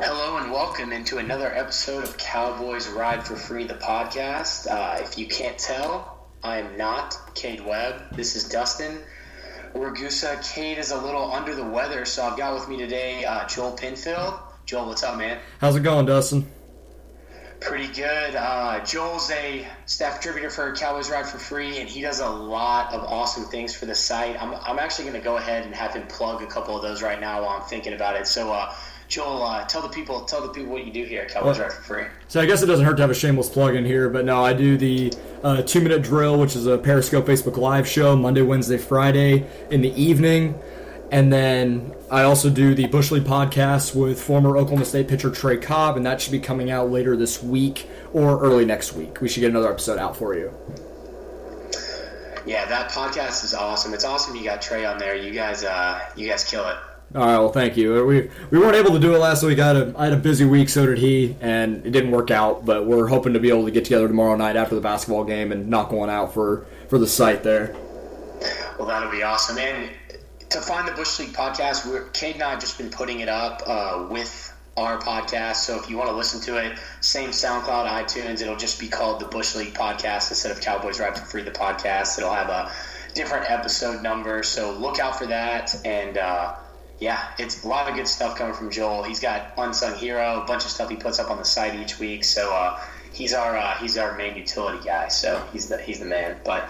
Hello and welcome into another episode of Cowboys Ride for Free, the podcast. Uh, if you can't tell, I am not Cade Webb. This is Dustin Ragusa. Cade is a little under the weather, so I've got with me today uh, Joel Pinfield. Joel, what's up, man? How's it going, Dustin? Pretty good. Uh, Joel's a staff contributor for Cowboys Ride for Free, and he does a lot of awesome things for the site. I'm, I'm actually going to go ahead and have him plug a couple of those right now while I'm thinking about it. So, uh, Joel, uh, tell the people tell the people what you do here at Cowboys Ride for Free. So I guess it doesn't hurt to have a shameless plug in here, but no, I do the uh, two minute drill, which is a Periscope Facebook Live show Monday, Wednesday, Friday in the evening. And then I also do the Bush League podcast with former Oklahoma State pitcher Trey Cobb, and that should be coming out later this week or early next week. We should get another episode out for you. Yeah, that podcast is awesome. It's awesome you got Trey on there. You guys, uh, you guys kill it. All right, well, thank you. We we weren't able to do it last week. I had a, I had a busy week, so did he, and it didn't work out. But we're hoping to be able to get together tomorrow night after the basketball game and knock one out for for the site there. Well, that'll be awesome. And to find the Bush League podcast, we're, Cade and I have just been putting it up uh, with our podcast. So if you want to listen to it, same SoundCloud, iTunes, it'll just be called the Bush League podcast instead of Cowboys Ride for Free, the podcast. It'll have a different episode number. So look out for that. And, uh, yeah, it's a lot of good stuff coming from Joel. He's got unsung hero, a bunch of stuff he puts up on the site each week. So uh, he's our uh, he's our main utility guy. So he's the he's the man. But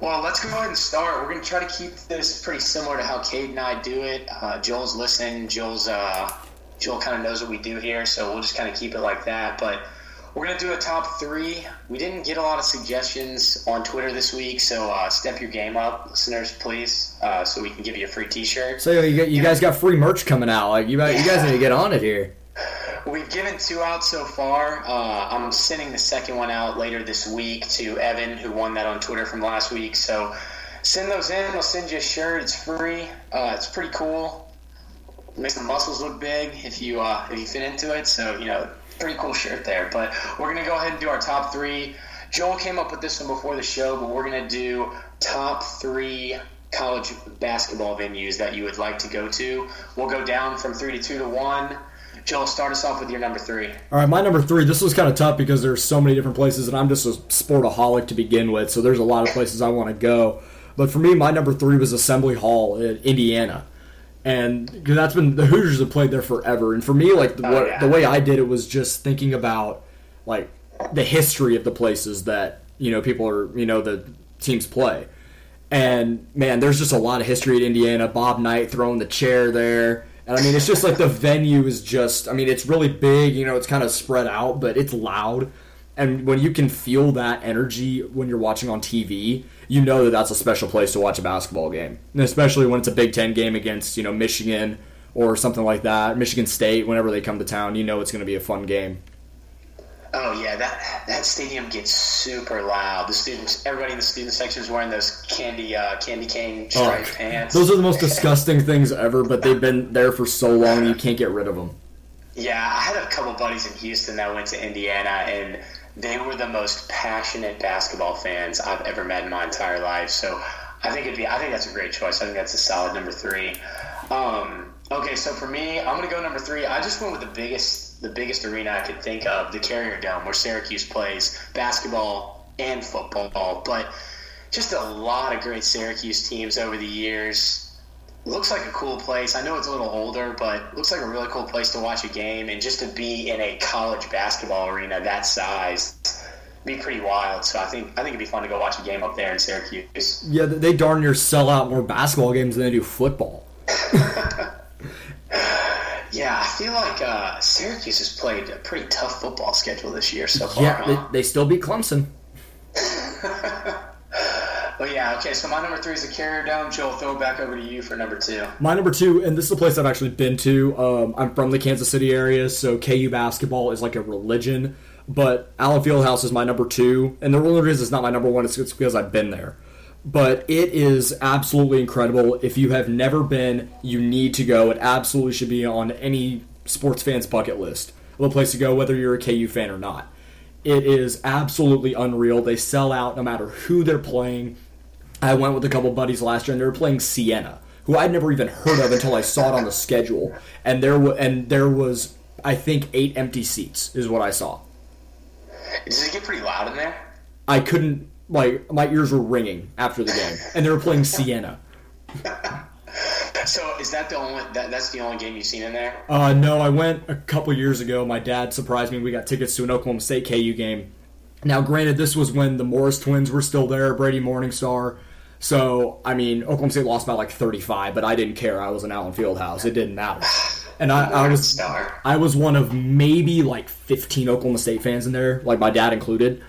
well, let's go ahead and start. We're to try to keep this pretty similar to how Cade and I do it. Uh, Joel's listening. Joel's uh, Joel kind of knows what we do here, so we'll just kind of keep it like that. But we're going to do a top three. We didn't get a lot of suggestions on Twitter this week, so uh, step your game up, listeners, please, uh, so we can give you a free T-shirt. So you, you guys got free merch coming out. Like you, you guys need to get on it here. We've given two out so far. Uh, I'm sending the second one out later this week to Evan, who won that on Twitter from last week. So send those in. I'll send you a shirt. It's free. Uh, it's pretty cool. Makes the muscles look big if you uh, if you fit into it. So you know pretty cool shirt there. But we're to go ahead and do our top three. Joel came up with this one before the show, but we're to do top three college basketball venues that you would like to go to. We'll go down from three to two to one. Joel, start us off with your number three. All right, my number three. This was kind of tough because there's so many different places, and I'm just a sportaholic to begin with, so there's a lot of places I want to go. But for me, my number three was Assembly Hall in Indiana and because that's been the Hoosiers have played there forever. And for me, like the, oh, what, yeah. the way I did it was just thinking about like the history of the places that you know people are you know the teams play. And man, there's just a lot of history at Indiana. Bob Knight throwing the chair there. And I mean, it's just like the venue is just, I mean, it's really big, you know, it's kind of spread out, but it's loud. And when you can feel that energy when you're watching on TV, you know that that's a special place to watch a basketball game, and especially when it's a Big Ten game against you know Michigan or something like that, Michigan State. Whenever they come to town, you know it's going to be a fun game. Oh yeah, that that stadium gets super loud. The students, everybody in the student section is wearing those candy uh, candy cane striped oh, pants. Those are the most disgusting things ever, but they've been there for so long you can't get rid of them. Yeah, I had a couple buddies in Houston that went to Indiana, and they were the most passionate basketball fans I've ever met in my entire life. So I think it'd be I think that's a great choice. I think that's a solid number three. Um, okay, so for me, I'm gonna go number three. I just went with the biggest the biggest arena I could think of, the Carrier Dome, where Syracuse plays basketball and football. But just a lot of great Syracuse teams over the years looks like a cool place. I know it's a little older, but looks like a really cool place to watch a game and just to be in a college basketball arena that size be pretty wild. So I think I think it'd be fun to go watch a game up there in Syracuse. Yeah, they darn near sell out more basketball games than they do football. yeah, I feel like uh, Syracuse has played a pretty tough football schedule this year so far. Yeah, huh? they, they still beat Clemson. But yeah, okay. So my number three is the Carrier Dome. Joel, throw it back over to you for number two. My number two, and this is a place I've actually been to. Um, I'm from the Kansas City area, so KU basketball is like a religion. But Allen Fieldhouse is my number two, and the reason is it's not my number one is because I've been there. But it is absolutely incredible. If you have never been, you need to go. It absolutely should be on any sports fan's bucket list of a place to go, whether you're a KU fan or not. It is absolutely unreal. They sell out no matter who they're playing. I went with a couple buddies last year, and they were playing Siena, who I'd never even heard of until I saw it on the schedule. And there, w- and there was I think eight empty seats is what I saw. Does it get pretty loud in there? I couldn't like my ears were ringing after the game, and they were playing Siena. So is that the only that, that's the only game you've seen in there? Uh, no, I went a couple years ago. My dad surprised me. We got tickets to an Oklahoma State KU game. Now, granted, this was when the Morris twins were still there, Brady Morningstar. So, I mean, Oklahoma State lost by like 35, but I didn't care. I was in Allen Fieldhouse. It didn't matter. And I, I was Star. I was one of maybe like 15 Oklahoma State fans in there, like my dad included.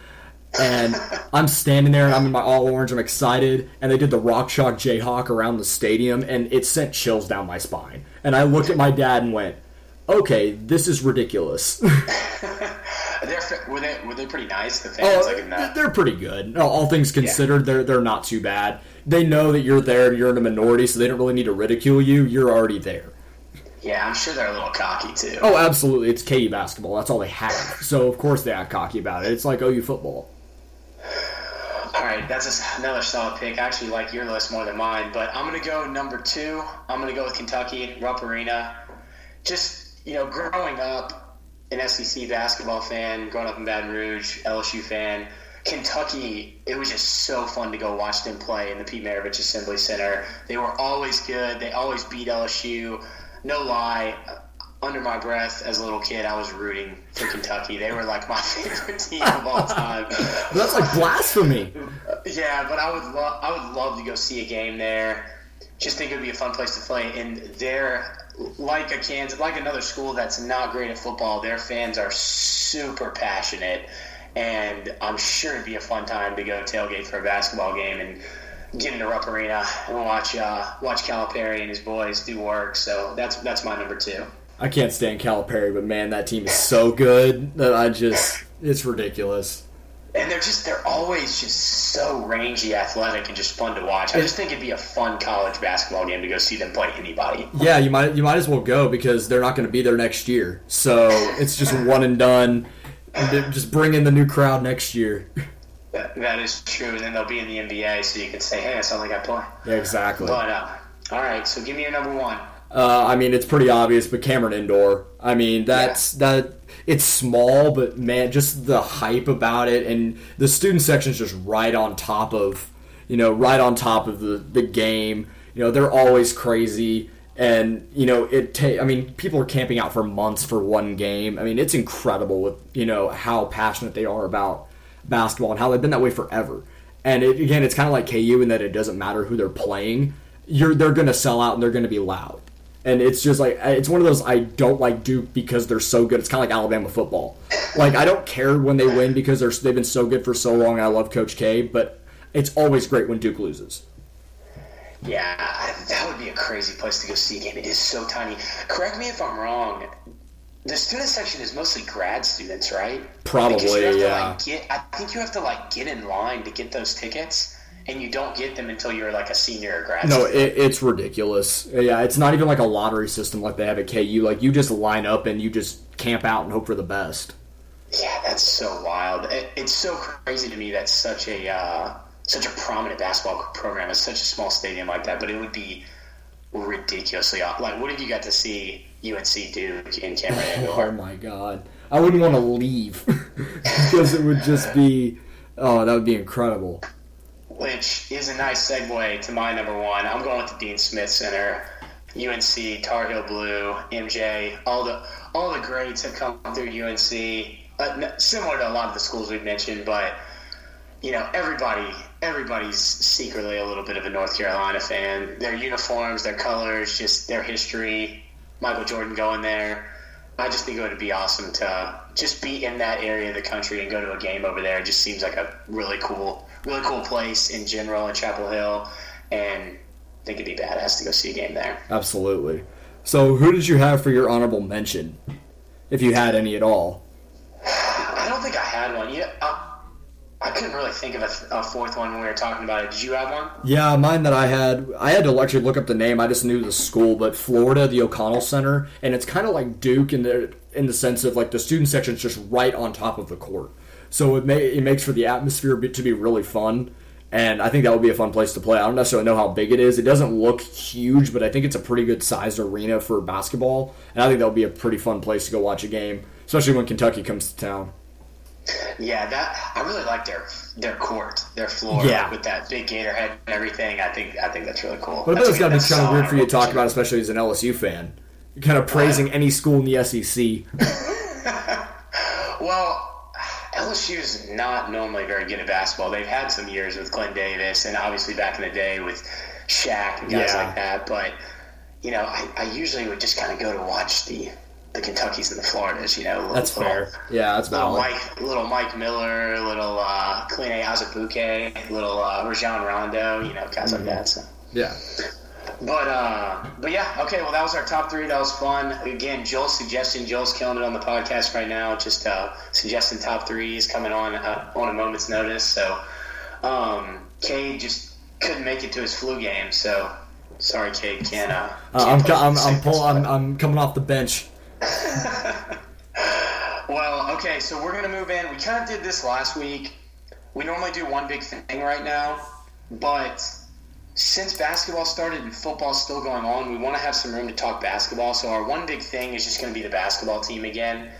And I'm standing there and I'm in my all orange. I'm excited. And they did the Rock Chalk Jayhawk around the stadium, and it sent chills down my spine. And I looked at my dad and went, "Okay, this is ridiculous." They're, were they were they pretty nice? The fans oh, like in that. they're pretty good. All things considered, they're they're not too bad. They know that you're there and you're in a minority, so they don't really need to ridicule you. You're already there. Yeah, I'm sure they're a little cocky too. Oh, absolutely. It's KU basketball. That's all they have. So of course they act cocky about it. It's like OU football. All right, that's a, another solid pick. I actually like your list more than mine, but I'm going to go number two. I'm going to go with Kentucky, Rupp Arena. Just, you know, growing up an SEC basketball fan, growing up in Baton Rouge, LSU fan, Kentucky, it was just so fun to go watch them play in the Pete Maravich Assembly Center. They were always good. They always beat LSU. No lie, under my breath as a little kid, I was rooting for Kentucky. They were like my favorite team of all time. That's like blasphemy. Yeah, but I would love I would love to go see a game there. Just think it would be a fun place to play. And they're like a Kansas, like another school that's not great at football. Their fans are super passionate, and I'm sure it'd be a fun time to go tailgate for a basketball game and get into Rupp Arena and watch uh, watch Calipari and his boys do work. So that's that's my number two. I can't stand Calipari, but man, that team is so good that I just it's ridiculous. And they're just they're always just so rangy, athletic, and just fun to watch. I just think it'd be a fun college basketball game to go see them play anybody. Yeah, you might you might as well go because they're not going to be there next year. So it's just one and done. And Just bring in the new crowd next year. That, that is true. And then they'll be in the NBA, so you can say, "Hey, I saw like I play." Yeah, exactly. But uh, all right, so give me your number one. Uh, I mean, it's pretty obvious, but Cameron Indoor. I mean, that's that. It's small, but man, just the hype about it, and the student section's just right on top of, you know, right on top of the the game. You know, they're always crazy, and you know, it. Ta- I mean, people are camping out for months for one game. I mean, it's incredible with you know how passionate they are about basketball and how they've been that way forever. And it, again, it's kind of like KU in that it doesn't matter who they're playing. You're they're going to sell out and they're going to be loud. And it's just like it's one of those I don't like Duke because they're so good. It's kind of like Alabama football. Like I don't care when they win because they're they've been so good for so long. I love Coach K, but it's always great when Duke loses. Yeah, that would be a crazy place to go see a game. It is so tiny. Correct me if I'm wrong. The student section is mostly grad students, right? Probably, Because you have to, yeah. like, get, I think you have to like get in line to get those tickets, and you don't get them until you're like a senior or grad. No, it, it's ridiculous. Yeah, it's not even like a lottery system like they have at KU. Like you just line up and you just camp out and hope for the best. Yeah, that's so wild. It, it's so crazy to me that such a uh, such a prominent basketball program is such a small stadium like that. But it would be ridiculously like. What if you got to see UNC Duke in Cameron Oh my god. I wouldn't want to leave because it would just be oh, that would be incredible. Which is a nice segue to my number one. I'm going with the Dean Smith Center. UNC, Tar Heel Blue, MJ, all the all the greats have come through UNC. Uh, similar to a lot of the schools we've mentioned, but you know everybody everybody's secretly a little bit of a North Carolina fan. Their uniforms, their colors, just their history. Michael Jordan going there. I just think it would be awesome to just be in that area of the country and go to a game over there. It just seems like a really cool, really cool place in general in Chapel Hill, and I think it'd be badass to go see a game there. Absolutely. So, who did you have for your honorable mention, if you had any at all? I don't think I had one. Yeah, I, I couldn't really think of a, a fourth one when we were talking about it. Did you have one? Yeah, mine that I had, I had to actually look up the name. I just knew the school, but Florida, the O'Connell Center, and it's kind of like Duke in the in the sense of like the student section's just right on top of the court, so it may it makes for the atmosphere to be really fun. and I think that would be a fun place to play. I don't necessarily know how big it is. It doesn't look huge, but I think it's a pretty good sized arena for basketball, and I think that would be a pretty fun place to go watch a game, especially when Kentucky comes to town. Yeah, that I really like their their court, their floor, yeah. with that big gator head and everything. I think I think that's really cool. But it's got to be kind of weird for you to talk about, especially as an LSU fan. You're kind of praising any school in the SEC. well, LSU is not normally very good at basketball. They've had some years with Glen Davis, and obviously back in the day with Shaq and guys yeah. like that. But you know, I, I usually would just kind of go to watch the the Kentuckys and the Floridas. You know, that's little, fair. Yeah, that's little valid. Mike, little Mike Miller, little uh, Kelenna Azubuike, little uh, Rajon Rondo. You know, guys mm-hmm. like that. So yeah. But uh, but yeah, okay. Well, that was our top three. That was fun. Again, Joel's suggestion. Joel's killing it on the podcast right now. Just uh, suggesting top threes coming on uh, on a moment's notice. So, um, Cade just couldn't make it to his flu game. So, sorry, Cade. Can't. Uh, can't I'm I'm I'm, pull, I'm I'm coming off the bench. well, okay, so we're going to move in. We kind of did this last week. We normally do one big thing right now, but since basketball started and football's still going on, we want to have some room to talk basketball. So our one big thing is just going to be the basketball team again.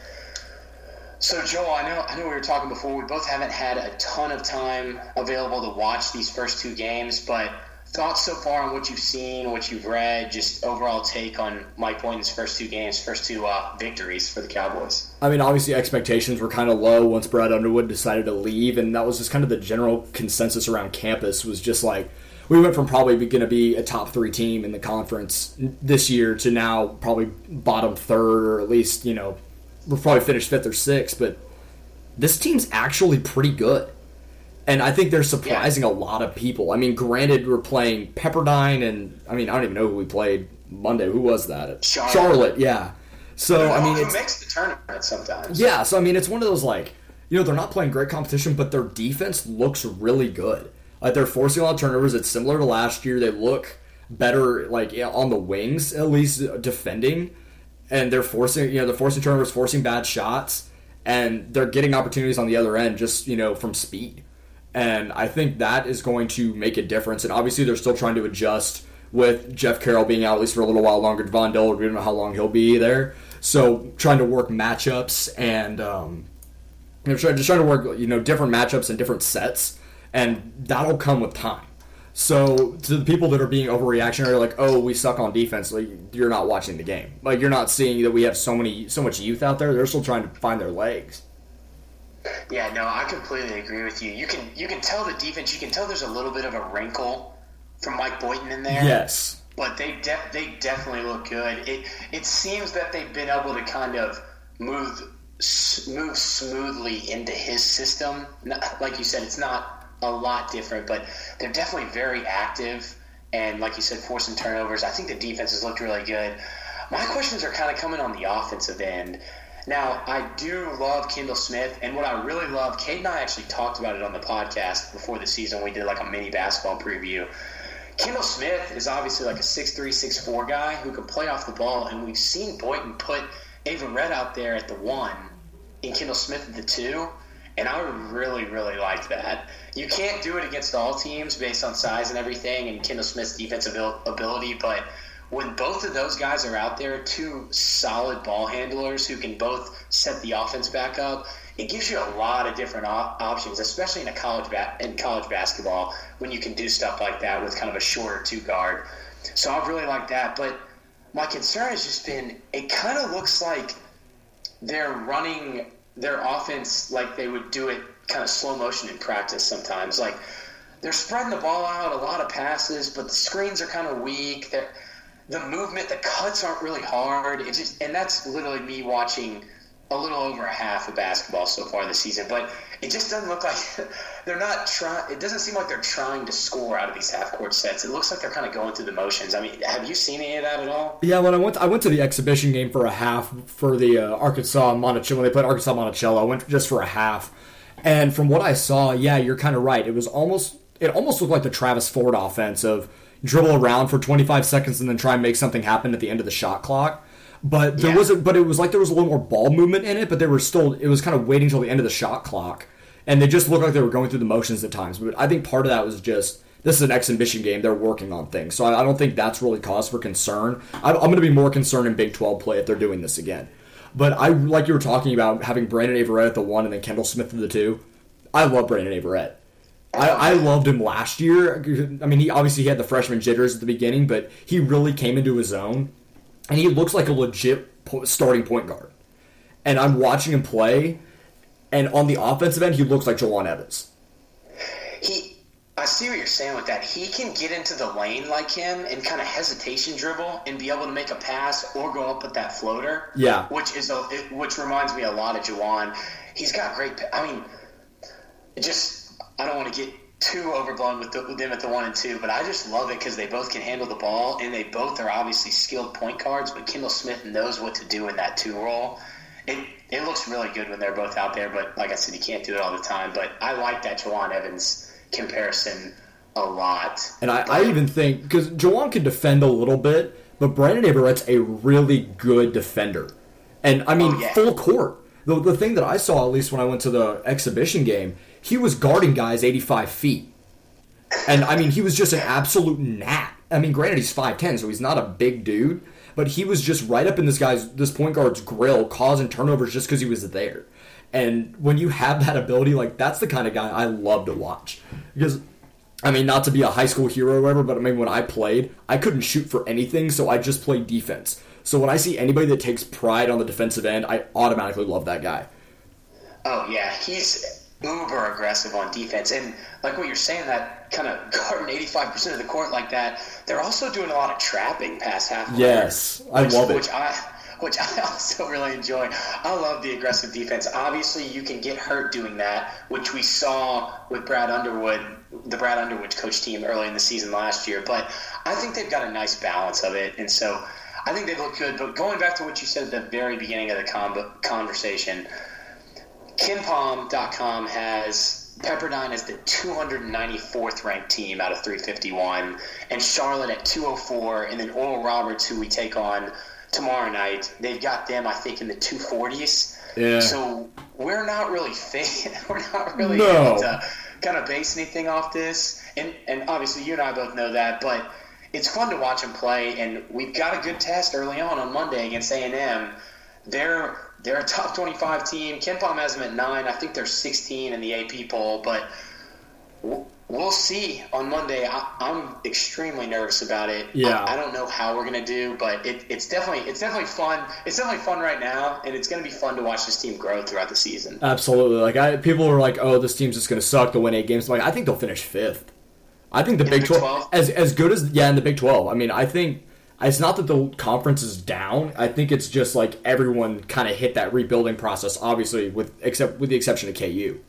So Joel, I know I know we were talking before. We both haven't had a ton of time available to watch these first two games, but thoughts so far on what you've seen, what you've read, just overall take on Mike Boynton's first two games, first two uh, victories for the Cowboys. I mean, obviously expectations were kind of low once Brad Underwood decided to leave, and that was just kind of the general consensus around campus was just like we went from probably going to be a top three team in the conference this year to now probably bottom third or at least you know we'll probably finish fifth or sixth, but this team's actually pretty good and I think they're surprising yeah. a lot of people. I mean, granted, we're playing Pepperdine, and I mean, I don't even know who we played Monday. Who was that? Charlotte. Charlotte, yeah. So I mean, it makes the tournament sometimes. Yeah, so I mean, it's one of those like you know they're not playing great competition, but their defense looks really good. Like they're forcing a lot of turnovers. It's similar to last year. They look better, like on the wings at least defending, and they're forcing you know they're forcing turnovers, forcing bad shots, and they're getting opportunities on the other end just you know from speed. And I think that is going to make a difference. And obviously, they're still trying to adjust with Jeff Carroll being out at least for a little while longer. Davon Dillard, we don't know how long he'll be there. So trying to work matchups and um, just trying to work you know different matchups and different sets, and that'll come with time. So to the people that are being overreactionary, like, oh, we suck on defense, like you're not watching the game. Like you're not seeing that we have so many so much youth out there. They're still trying to find their legs. Yeah, no, I completely agree with you. You can you can tell the defense. You can tell there's a little bit of a wrinkle from Mike Boynton in there. Yes, but they de- they definitely look good. It it seems that they've been able to kind of move move smoothly into his system. Like you said, it's not a lot different, but they're definitely very active. And like you said, forcing turnovers. I think the defense has looked really good. My questions are kind of coming on the offensive end. Now, I do love Kendall Smith, and what I really love, Cade and I actually talked about it on the podcast before the season. We did like a mini basketball preview. Kendall Smith is obviously like a 6'3, 6'4 guy who can play off the ball, and we've seen Boynton put Averette out there at the one and Kendall Smith at the two, and I really, really like that. You can't do it against all teams based on size and everything and Kendall Smith's defensive ability, but – when both of those guys are out there, two solid ball handlers who can both set the offense back up, it gives you a lot of different op- options, especially in a college ba- in college basketball when you can do stuff like that with kind of a shorter two guard. So I've really liked that. But my concern has just been it kind of looks like they're running their offense like they would do it kind of slow motion in practice sometimes. Like they're spreading the ball out, a lot of passes, but the screens are kind of weak. They're the movement, the cuts aren't really hard. It's just, and that's literally me watching a little over half of basketball so far this season. But it just doesn't look like they're not trying. It doesn't seem like they're trying to score out of these half court sets. It looks like they're kind of going through the motions. I mean, have you seen any of that at all? Yeah, when I went, to, I went to the exhibition game for a half for the uh, Arkansas Monticello. When they played Arkansas Monticello, I went just for a half. And from what I saw, yeah, you're kind of right. It was almost it almost looked like the Travis Ford offense of dribble around for 25 seconds and then try and make something happen at the end of the shot clock. But there yeah. wasn't. But it was like there was a little more ball movement in it. But they were still. It was kind of waiting till the end of the shot clock. and they just looked like they were going through the motions at times. But I think part of that was just this is an exhibition game; they're working on things, so I don't think that's really cause for concern. I'm going to be more concerned in Big 12 play if they're doing this again. But I like you were talking about having Brandon Averette at the one and then Kendall Smith at the two. I love Brandon Averette. I, I loved him last year. I mean, he obviously he had the freshman jitters at the beginning, but he really came into his own, and he looks like a legit starting point guard. And I'm watching him play, and on the offensive end, he looks like Jawun Evans. He, I see what you're saying with that. He can get into the lane like him and kind of hesitation dribble and be able to make a pass or go up with that floater. Yeah. which is a, which reminds me a lot of Jawun. He's got great. I mean, it just I don't want to get too overblown with, the, with them at the one and two, but I just love it because they both can handle the ball and they both are obviously skilled point guards. But Kendall Smith knows what to do in that two role. It it looks really good when they're both out there, but like I said, you can't do it all the time. But I like that Jawun Evans comparison a lot. And I, I even think because Jawun can defend a little bit, but Brandon Averette's a really good defender, and I mean Oh, yeah. full court. The, the thing that I saw, at least when I went to the exhibition game, he was guarding guys 85 feet. And I mean, he was just an absolute gnat. I mean, granted, he's 5'10, so he's not a big dude, but he was just right up in this guy's, this point guard's grill, causing turnovers just because he was there. And when you have that ability, like, that's the kind of guy I love to watch. Because, I mean, not to be a high school hero or whatever, but I mean, when I played, I couldn't shoot for anything, so I just played defense. So when I see anybody that takes pride on the defensive end, I automatically love that guy. Oh yeah, he's uber aggressive on defense, and like what you're saying, that kind of guarding 85 percent of the court like that. They're also doing a lot of trapping past half. Yes, I which, love it. Which I, which I also really enjoy. I love the aggressive defense. Obviously, you can get hurt doing that, which we saw with Brad Underwood, the Brad Underwood coach team early in the season last year. But I think they've got a nice balance of it, and so. I think they've look good, but going back to what you said at the very beginning of the con- conversation, KenPom.com has Pepperdine as the 294th ranked team out of 351, and Charlotte at 204, and then Oral Roberts, who we take on tomorrow night, they've got them, I think, in the 240s. Yeah. So we're not really fa- we're not really No. able to kind of base anything off this, and and obviously you and I both know that, but it's fun to watch them play, and we've got a good test early on on Monday against A and M. They're they're a top twenty five team. KenPom has them at nine. I think they're sixteen in the AP poll, but we'll, we'll see on Monday. I, I'm extremely nervous about it. Yeah. I, I don't know how we're gonna do, but it, it's definitely it's definitely fun. It's definitely fun right now, and it's gonna be fun to watch this team grow throughout the season. Absolutely. Like I, people are like, "Oh, this team's just going to suck. They'll win eight games." Like I think they'll finish fifth. I think the Big Big Twelve, 12? as as good as yeah, in the Big Twelve. I mean, I think it's not that the conference is down. I think it's just like everyone kind of hit that rebuilding process. Obviously, with except with the exception of KU.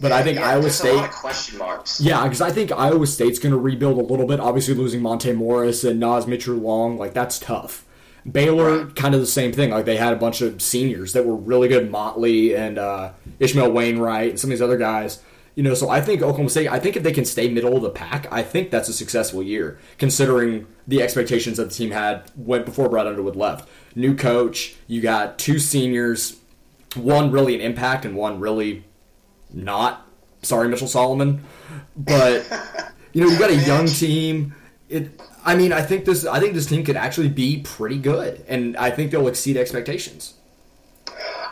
But I think Yeah, Iowa State. lot of question marks. Yeah, because I think Iowa State's going to rebuild a little bit. Obviously, losing Monte Morris and Naz Mitrou-Long, like that's tough. Baylor, Right. kind of the same thing. Like they had a bunch of seniors that were really good, Motley and uh, Ishmail Wainright and some of these other guys. You know, so I think Oklahoma State. I think if they can stay middle of the pack, I think that's a successful year, considering the expectations that the team had went before Brad Underwood left. New coach, you got two seniors, one really an impact and one really not. Sorry, Mitchell Solomon, but you know you got a young team. It. I mean, I think this. I think this team could actually be pretty good, and I think they'll exceed expectations.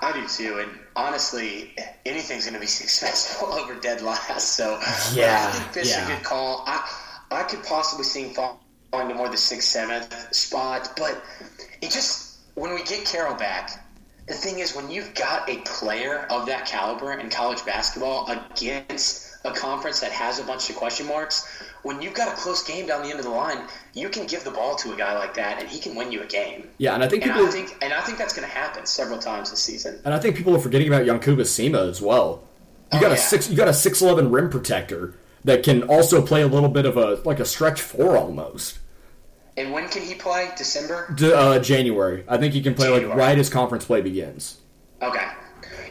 I do too, and honestly, anything's going to be successful over dead last. So Yeah, I think Fish yeah. a good call. I I could possibly see him falling to more the sixth, seventh spot, but it just when we get Carroll back, the thing is when you've got a player of that caliber in college basketball against a conference that has a bunch of question marks. When you've got a close game down the end of the line, you can give the ball to a guy like that, and he can win you a game. Yeah, and I think And people. I think, and I think that's going to happen several times this season. and I think people are forgetting about Yankuba Sima as well. You Oh, got a yeah. six. You got a six eleven rim protector that can also play a little bit of a like a stretch four almost. And when can he play? December? D- uh, January. I think he can play like right as conference play begins. Okay.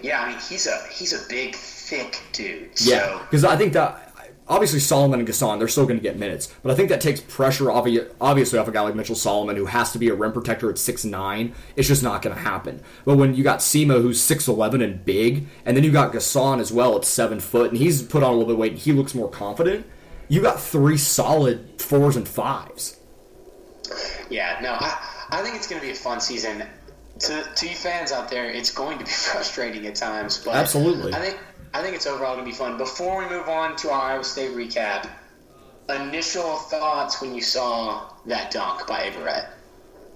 Yeah, I mean he's a he's a big, thick dude. Yeah, because I think that obviously Solomon and Gasson, they're still going to get minutes, but I think that takes pressure obvi- obviously off a guy like Mitchell Solomon who has to be a rim protector at six nine. It's just not going to happen. But when you got Sima who's six eleven and big, and then you got Gasson as well at seven foot, and he's put on a little bit of weight, and he looks more confident. You got three solid fours and fives. Yeah, no, I, I think it's going to be a fun season. To, to you fans out there, it's going to be frustrating at times, but Absolutely. I think I think it's overall going to be fun. Before we move on to our Iowa State recap, initial thoughts when you saw that dunk by Averette.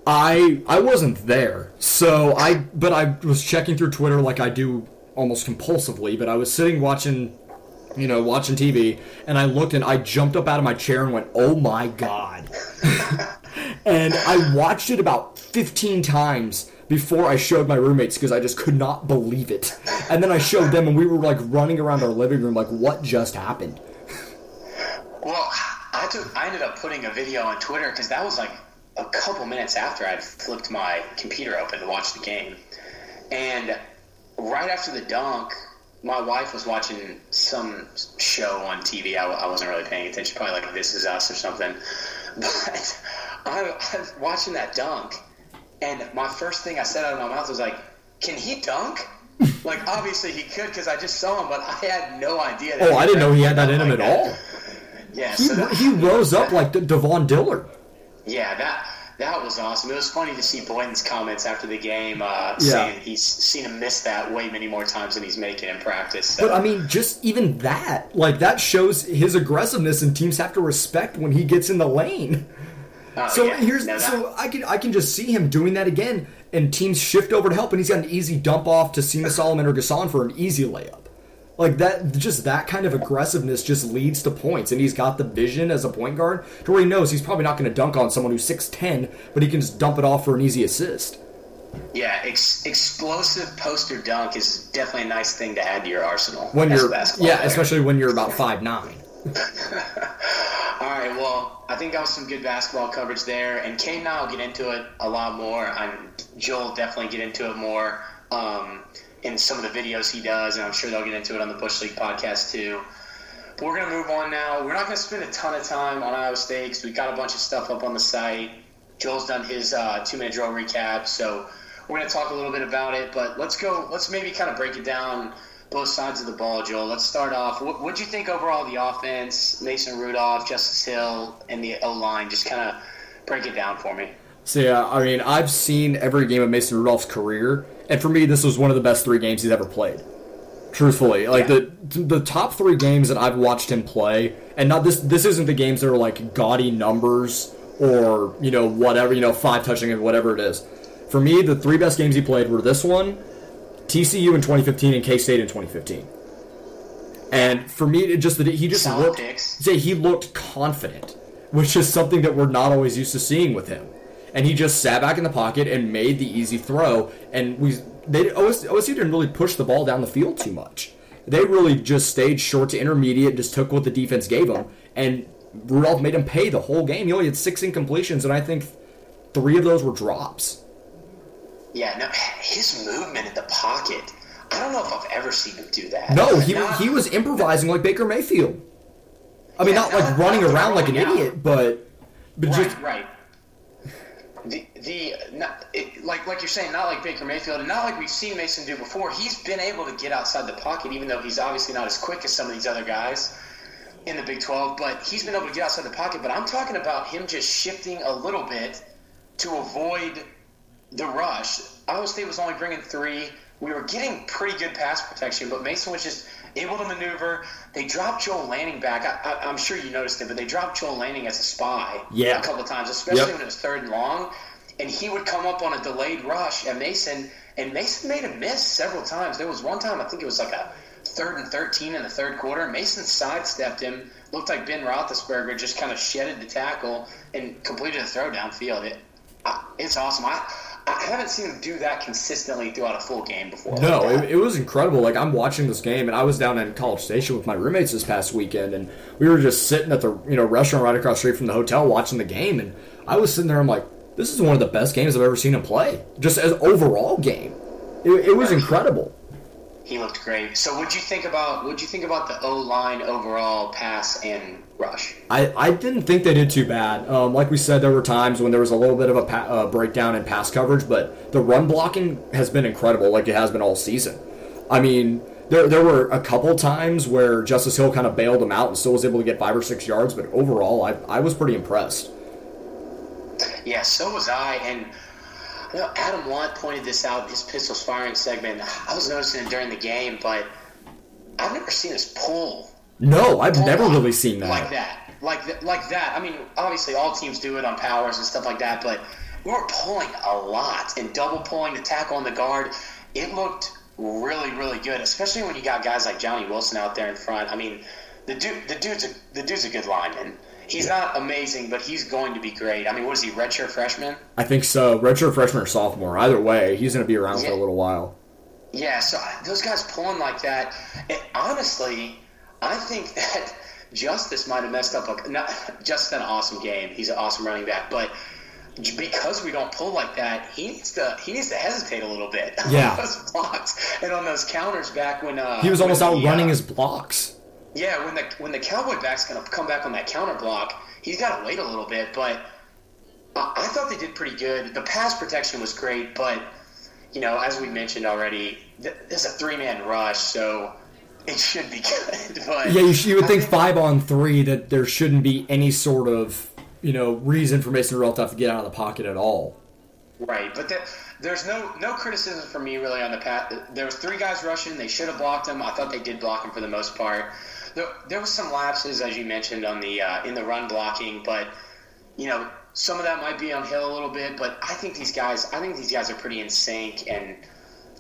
I I wasn't there, so I but I was checking through Twitter like I do almost compulsively. But I was sitting watching, you know, watching TV, and I looked and I jumped up out of my chair and went, "Oh my god!" and I watched it about fifteen times before I showed my roommates because I just could not believe it. And then I showed them, and we were like running around our living room like, "What just happened?" Well, I took I ended up putting a video on Twitter because that was like a couple minutes after I'd flipped my computer open to watch the game, and right after the dunk, my wife was watching some show on TV. I, I wasn't really paying attention, probably like This Is Us or something. But I, I was watching that dunk, and my first thing I said out of my mouth was like, "Can he dunk?" like obviously he could because I just saw him, but I had no idea. That Oh, I didn't know he had that in him like at that. all. Yeah, He, so that- he rose up like De- Davon Dillard. yeah, that that was awesome. It was funny to see Boynton's comments after the game, uh, Yeah. saying he's seen him miss that way many more times than he's making in practice. So. But I mean, just even that, like that shows his aggressiveness, and teams have to respect when he gets in the lane. Oh, So yeah. here's No, that- so I can I can just see him doing that again, and teams shift over to help, and he's got an easy dump off to Sima Solomon or Gasson for an easy layup. Like that, just that kind of aggressiveness just leads to points, and he's got the vision as a point guard to where he knows he's probably not going to dunk on someone who's six ten, but he can just dump it off for an easy assist. yeah, ex- explosive poster dunk is definitely a nice thing to add to your arsenal When you're basketball yeah, player. especially when you're about five nine. All right, well, I think that was some good basketball coverage there, and Cade and I will get into it a lot more. I'm Joel definitely get into it more um, in some of the videos he does, and I'm sure they'll get into it on the Bush League podcast too. But we're gonna move on now. We're not gonna spend a ton of time on Iowa State 'cause we got a bunch of stuff up on the site. Joel's done his uh, two-minute drill recap, so we're gonna talk a little bit about it. But let's go. Let's maybe kind of break it down both sides of the ball, Joel. Let's start off. What would you think overall of the offense? Mason Rudolph, Justice Hill, and the O line. Just kind of break it down for me. So yeah, uh, I mean, I've seen every game of Mason Rudolph's career, and for me, this was one of the best three games he's ever played. Truthfully, like Yeah. the the top three games that I've watched him play, and not this this isn't the games that are like gaudy numbers or you know whatever you know five touching and whatever it is. For me, the three best games he played were this one, TCU in 2015, and K State in 2015. And for me, it just that he just Solid looked say he looked confident, which is something that we're not always used to seeing with him. And he just sat back in the pocket and made the easy throw. And we they OS, OSU didn't really push the ball down the field too much. They really just stayed short to intermediate, just took what the defense gave them, and Rudolph made him pay the whole game. He only had six incompletions, and I think three of those were drops. Yeah, no, his movement in the pocket. I don't know if I've ever seen him do that. No, he Not- he was improvising like Baker Mayfield. I mean, Yeah, not like running not around like an out. idiot, but but right, just right. The the not, it, like like you're saying, not like Baker Mayfield, and not like we've seen Mason do before. He's been able to get outside the pocket, even though he's obviously not as quick as some of these other guys in the Big 12. But he's been able to get outside the pocket. But I'm talking about him just shifting a little bit to avoid the rush. Iowa State was only bringing three. We were getting pretty good pass protection, but Mason was just able to maneuver. They dropped Joel Lanning back. I, I, I'm sure you noticed it, but they dropped Joel Lanning as a spy Yeah. a couple of times, especially Yep. when it was third and long. And he would come up on a delayed rush at Mason, and Mason made a miss several times. There was one time, I think it was like a third and 13 in the third quarter. Mason sidestepped him, looked like Ben Roethlisberger, just kind of shedded the tackle and completed a throw downfield. It, it's awesome. I, I haven't seen him do that consistently throughout a full game before. No, that. it, it was incredible. Like I'm watching this game, and I was down in College Station with my roommates this past weekend, and we were just sitting at the you know restaurant right across the street from the hotel watching the game, and I was sitting there. I'm like, this is one of the best games I've ever seen him play, just as overall game. It, it was incredible. He looked great. So, what'd you think about what'd you think about the O line overall pass and rush? I, I didn't think they did too bad. Um, like we said, there were times when there was a little bit of a pa- uh, breakdown in pass coverage, but the run blocking has been incredible, like it has been all season. I mean, there, there were a couple times where Justice Hill kind of bailed him out and still was able to get five or six yards, but overall, I, I was pretty impressed. Yeah, so was I. And you know, Adam Watt pointed this out in his pistols firing segment. I was noticing it during the game, but I've never seen us pull. No, I've pull never really seen that. Like that. Like, th- like that. I mean, obviously, all teams do it on powers and stuff like that, but we were pulling a lot and double pulling the tackle on the guard. It looked really, really good, especially when you got guys like Johnny Wilson out there in front. I mean, the dude, the dude's a, the dude's a good lineman. He's not amazing, but he's going to be great. I mean, what is he, redshirt freshman? I think so. Redshirt freshman or sophomore. Either way, he's going to be around yeah. for a little while. Yeah, so those guys pulling like that, and honestly, I think that Justice might have messed up. A, not, Justice an awesome game. He's an awesome running back, but because we don't pull like that, he needs to he needs to hesitate a little bit yeah. on those blocks and on those counters back when uh, he was almost out running uh, his blocks. Yeah, when the when the cowboy back's going to come back on that counter block, he's got to wait a little bit. But uh, I thought they did pretty good. The pass protection was great, but you know, as we mentioned already, th- this is a three man rush, so it should be good. But yeah, you, you would think, think five on three that there shouldn't be any sort of you know reason for Mason Rudolph to have to get out of the pocket at all. Right, but the, there's no no criticism for me really on the pass. There was three guys rushing. They should have blocked him. I thought they did block him for the most part. There, there was some lapses, as you mentioned, on the uh, in the run blocking, but you know some of that might be on Hill a little bit. But I think these guys, I think these guys are pretty in sync and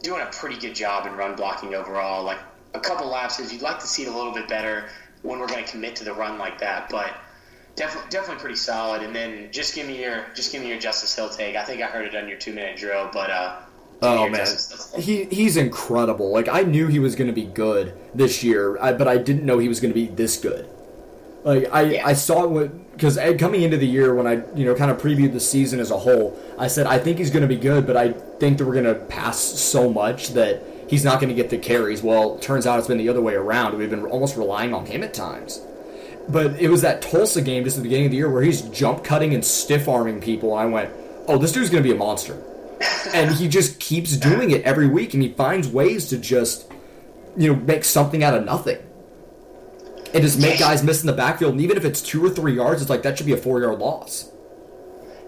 doing a pretty good job in run blocking overall. Like a couple lapses, you'd like to see it a little bit better when we're going to commit to the run like that, but definitely definitely pretty solid. And then just give me your just give me your Justice Hill take. I think I heard it on your two minute drill, but uh, oh man, he he's incredible. Like I knew he was going to be good this year, I, but I didn't know he was going to be this good. Like I yeah. I saw it because eh, coming into the year when I you know kind of previewed the season as a whole, I said I think he's going to be good, but I think that we're going to pass so much that he's not going to get the carries. Well, turns out it's been the other way around. We've been almost relying on him at times but it was that Tulsa game just at the beginning of the year where he's jump cutting and stiff arming people. I went, oh, this dude's going to be a monster. And he just keeps doing it every week, and he finds ways to just, you know, make something out of nothing. And just make guys miss in the backfield. And even if it's two or three yards, it's like that should be a four yard loss.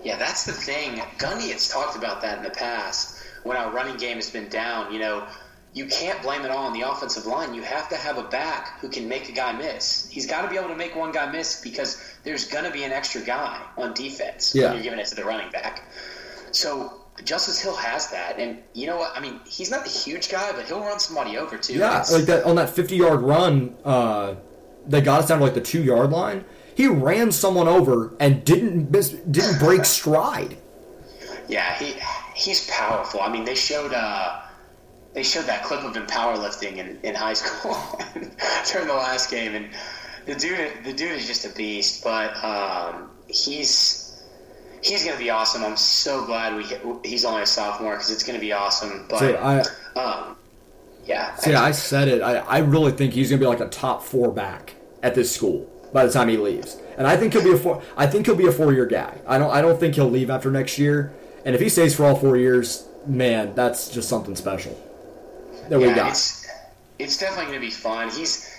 Yeah, that's the thing. Gundy has talked about that in the past when our running game has been down. You know, you can't blame it all on the offensive line. You have to have a back who can make a guy miss. He's got to be able to make one guy miss because there's going to be an extra guy on defense yeah. when you're giving it to the running back. So Justice Hill has that, and you know what? I mean, he's not a huge guy, but he'll run somebody over too. Yeah, like that on that 50 yard run uh, that got us down to like the two yard line. He ran someone over and didn't miss, didn't break stride. Yeah, he he's powerful. I mean, they showed. Uh, they showed that clip of him powerlifting in, in high school during the last game, and the dude the dude is just a beast. But um, he's he's going to be awesome. I'm so glad we he's only a sophomore because it's going to be awesome. But see, I, um, yeah, see, I, I said it. I, I really think he's going to be like a top four back at this school by the time he leaves, and I think he'll be a four. I think he'll be a four year guy. I don't I don't think he'll leave after next year. And if he stays for all four years, man, that's just something special that yeah, we got. It's, it's definitely going to be fun. He's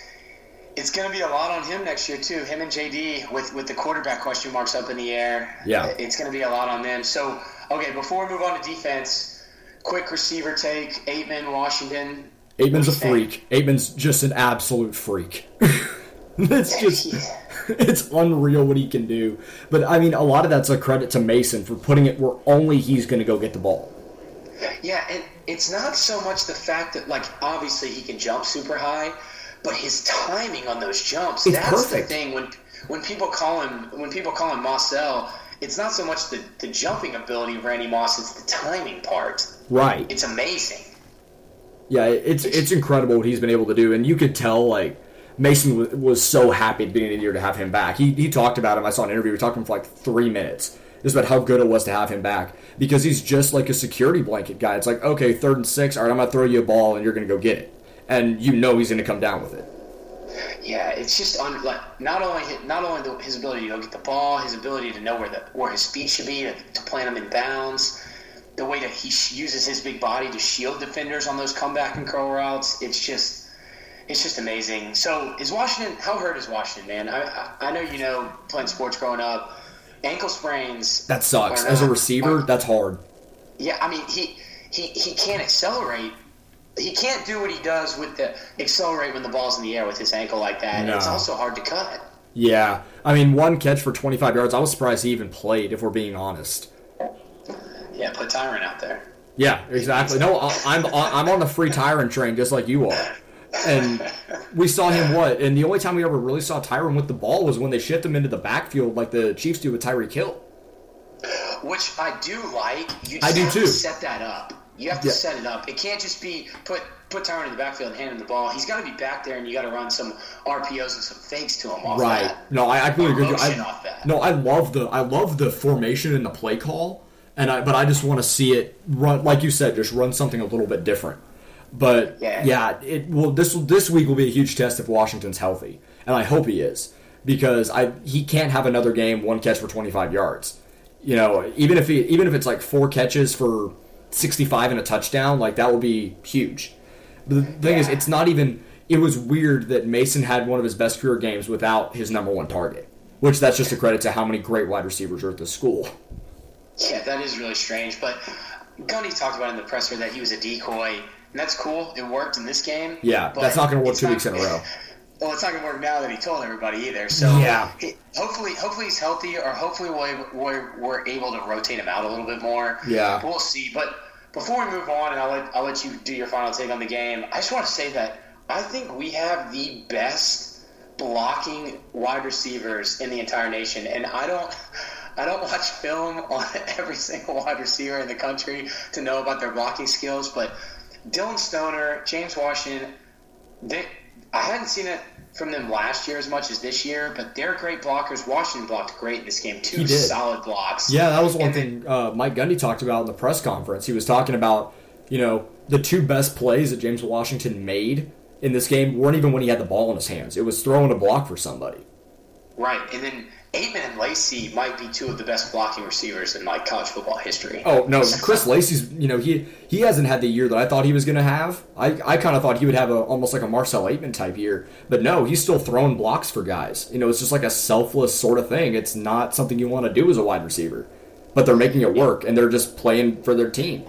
it's going to be a lot on him next year too. Him and JD with with the quarterback question marks up in the air. Yeah, it's going to be a lot on them. So okay, before we move on to defense, quick receiver take: Ateman, Washington. Ateman's a freak. Ateman's just an absolute freak. it's just. It's unreal what he can do. But I mean, a lot of that's a credit to Mason for putting it where only he's going to go get the ball. Yeah, and it's not so much the fact that like obviously he can jump super high, but his timing on those jumps. It's that's perfect. the thing when when people call him when people call him Mossell, it's not so much the, the jumping ability of Randy Moss, it's the timing part. Right. It's amazing. Yeah, it's it's incredible what he's been able to do, and you could tell like Mason was, so happy at the beginning of the year to have him back. He he talked about him. I saw an interview. We talked to him for like three minutes just about how good it was to have him back because he's just like a security blanket guy. It's like, okay, third and six, all right, I'm going to throw you a ball and you're going to go get it. And you know he's going to come down with it. Yeah, it's just on like not only not only the, his ability to get the ball, his ability to know where the where his feet should be to, to plant them in bounds, the way that he uses his big body to shield defenders on those comeback and curl routes. It's just it's just amazing. So is Washington? How hurt is Washington, man? I I, I know you know playing sports growing up, ankle sprains. That sucks. As a receiver, are, that's hard. Yeah, I mean he he he can't accelerate he can't do what he does with the accelerate when the ball's in the air with his ankle like that. No. It's also hard to cut. Yeah, I mean, one catch for 25 yards. I was surprised he even played. If we're being honest. Yeah, put Tyron out there. Yeah, exactly. No, I'm I'm on the free Tyron train just like you are. And we saw him what? And the only time we ever really saw Tyron with the ball was when they shipped him into the backfield like the Chiefs do with Tyreek Hill. Which I do like. You I do too. set that up. You have to yeah. set it up. It can't just be put put Tyron in the backfield and hand him the ball. He's got to be back there, and you got to run some RPOs and some fakes to him off right. that. No, I, I completely agree. I, no, I love the I love the formation and the play call, and I but I just want to see it run like you said, just run something a little bit different. But yeah, yeah it will. This this week will be a huge test if Washington's healthy, and I hope he is because I he can't have another game one catch for twenty five yards. You know, even if he even if it's like four catches for 65 and a touchdown, like that will be huge. But the thing yeah. is, it's not even. It was weird that Mason had one of his best career games without his number one target, which that's just a credit to how many great wide receivers are at the school. Yeah, that is really strange. But Gundy talked about in the presser that he was a decoy, and that's cool. It worked in this game. Yeah, that's not going to work two not, weeks in a row. Well, it's not going to work now that he told everybody either. So yeah, he, hopefully, hopefully he's healthy, or hopefully we're, we're, we're able to rotate him out a little bit more. Yeah, we'll see. But before we move on, and I'll let, I'll let you do your final take on the game, I just want to say that I think we have the best blocking wide receivers in the entire nation, and I don't. I don't watch film on every single wide receiver in the country to know about their blocking skills, but Dillon Stoner, James Washington, they, I hadn't seen it from them last year as much as this year, but they're great blockers. Washington blocked great in this game. Two solid blocks. Yeah, that was one and thing uh, Mike Gundy talked about in the press conference. He was talking about, you know, the two best plays that James Washington made in this game weren't even when he had the ball in his hands. It was throwing a block for somebody. Right, and then Ateman and Lacy might be two of the best blocking receivers in like college football history. Oh no, Chris Lacy's you know he he hasn't had the year that I thought he was going to have. I, I kind of thought he would have a almost like a Marcel Ateman type year, but no, he's still throwing blocks for guys. You know, it's just like a selfless sort of thing. It's not something you want to do as a wide receiver, but they're making it work and they're just playing for their team.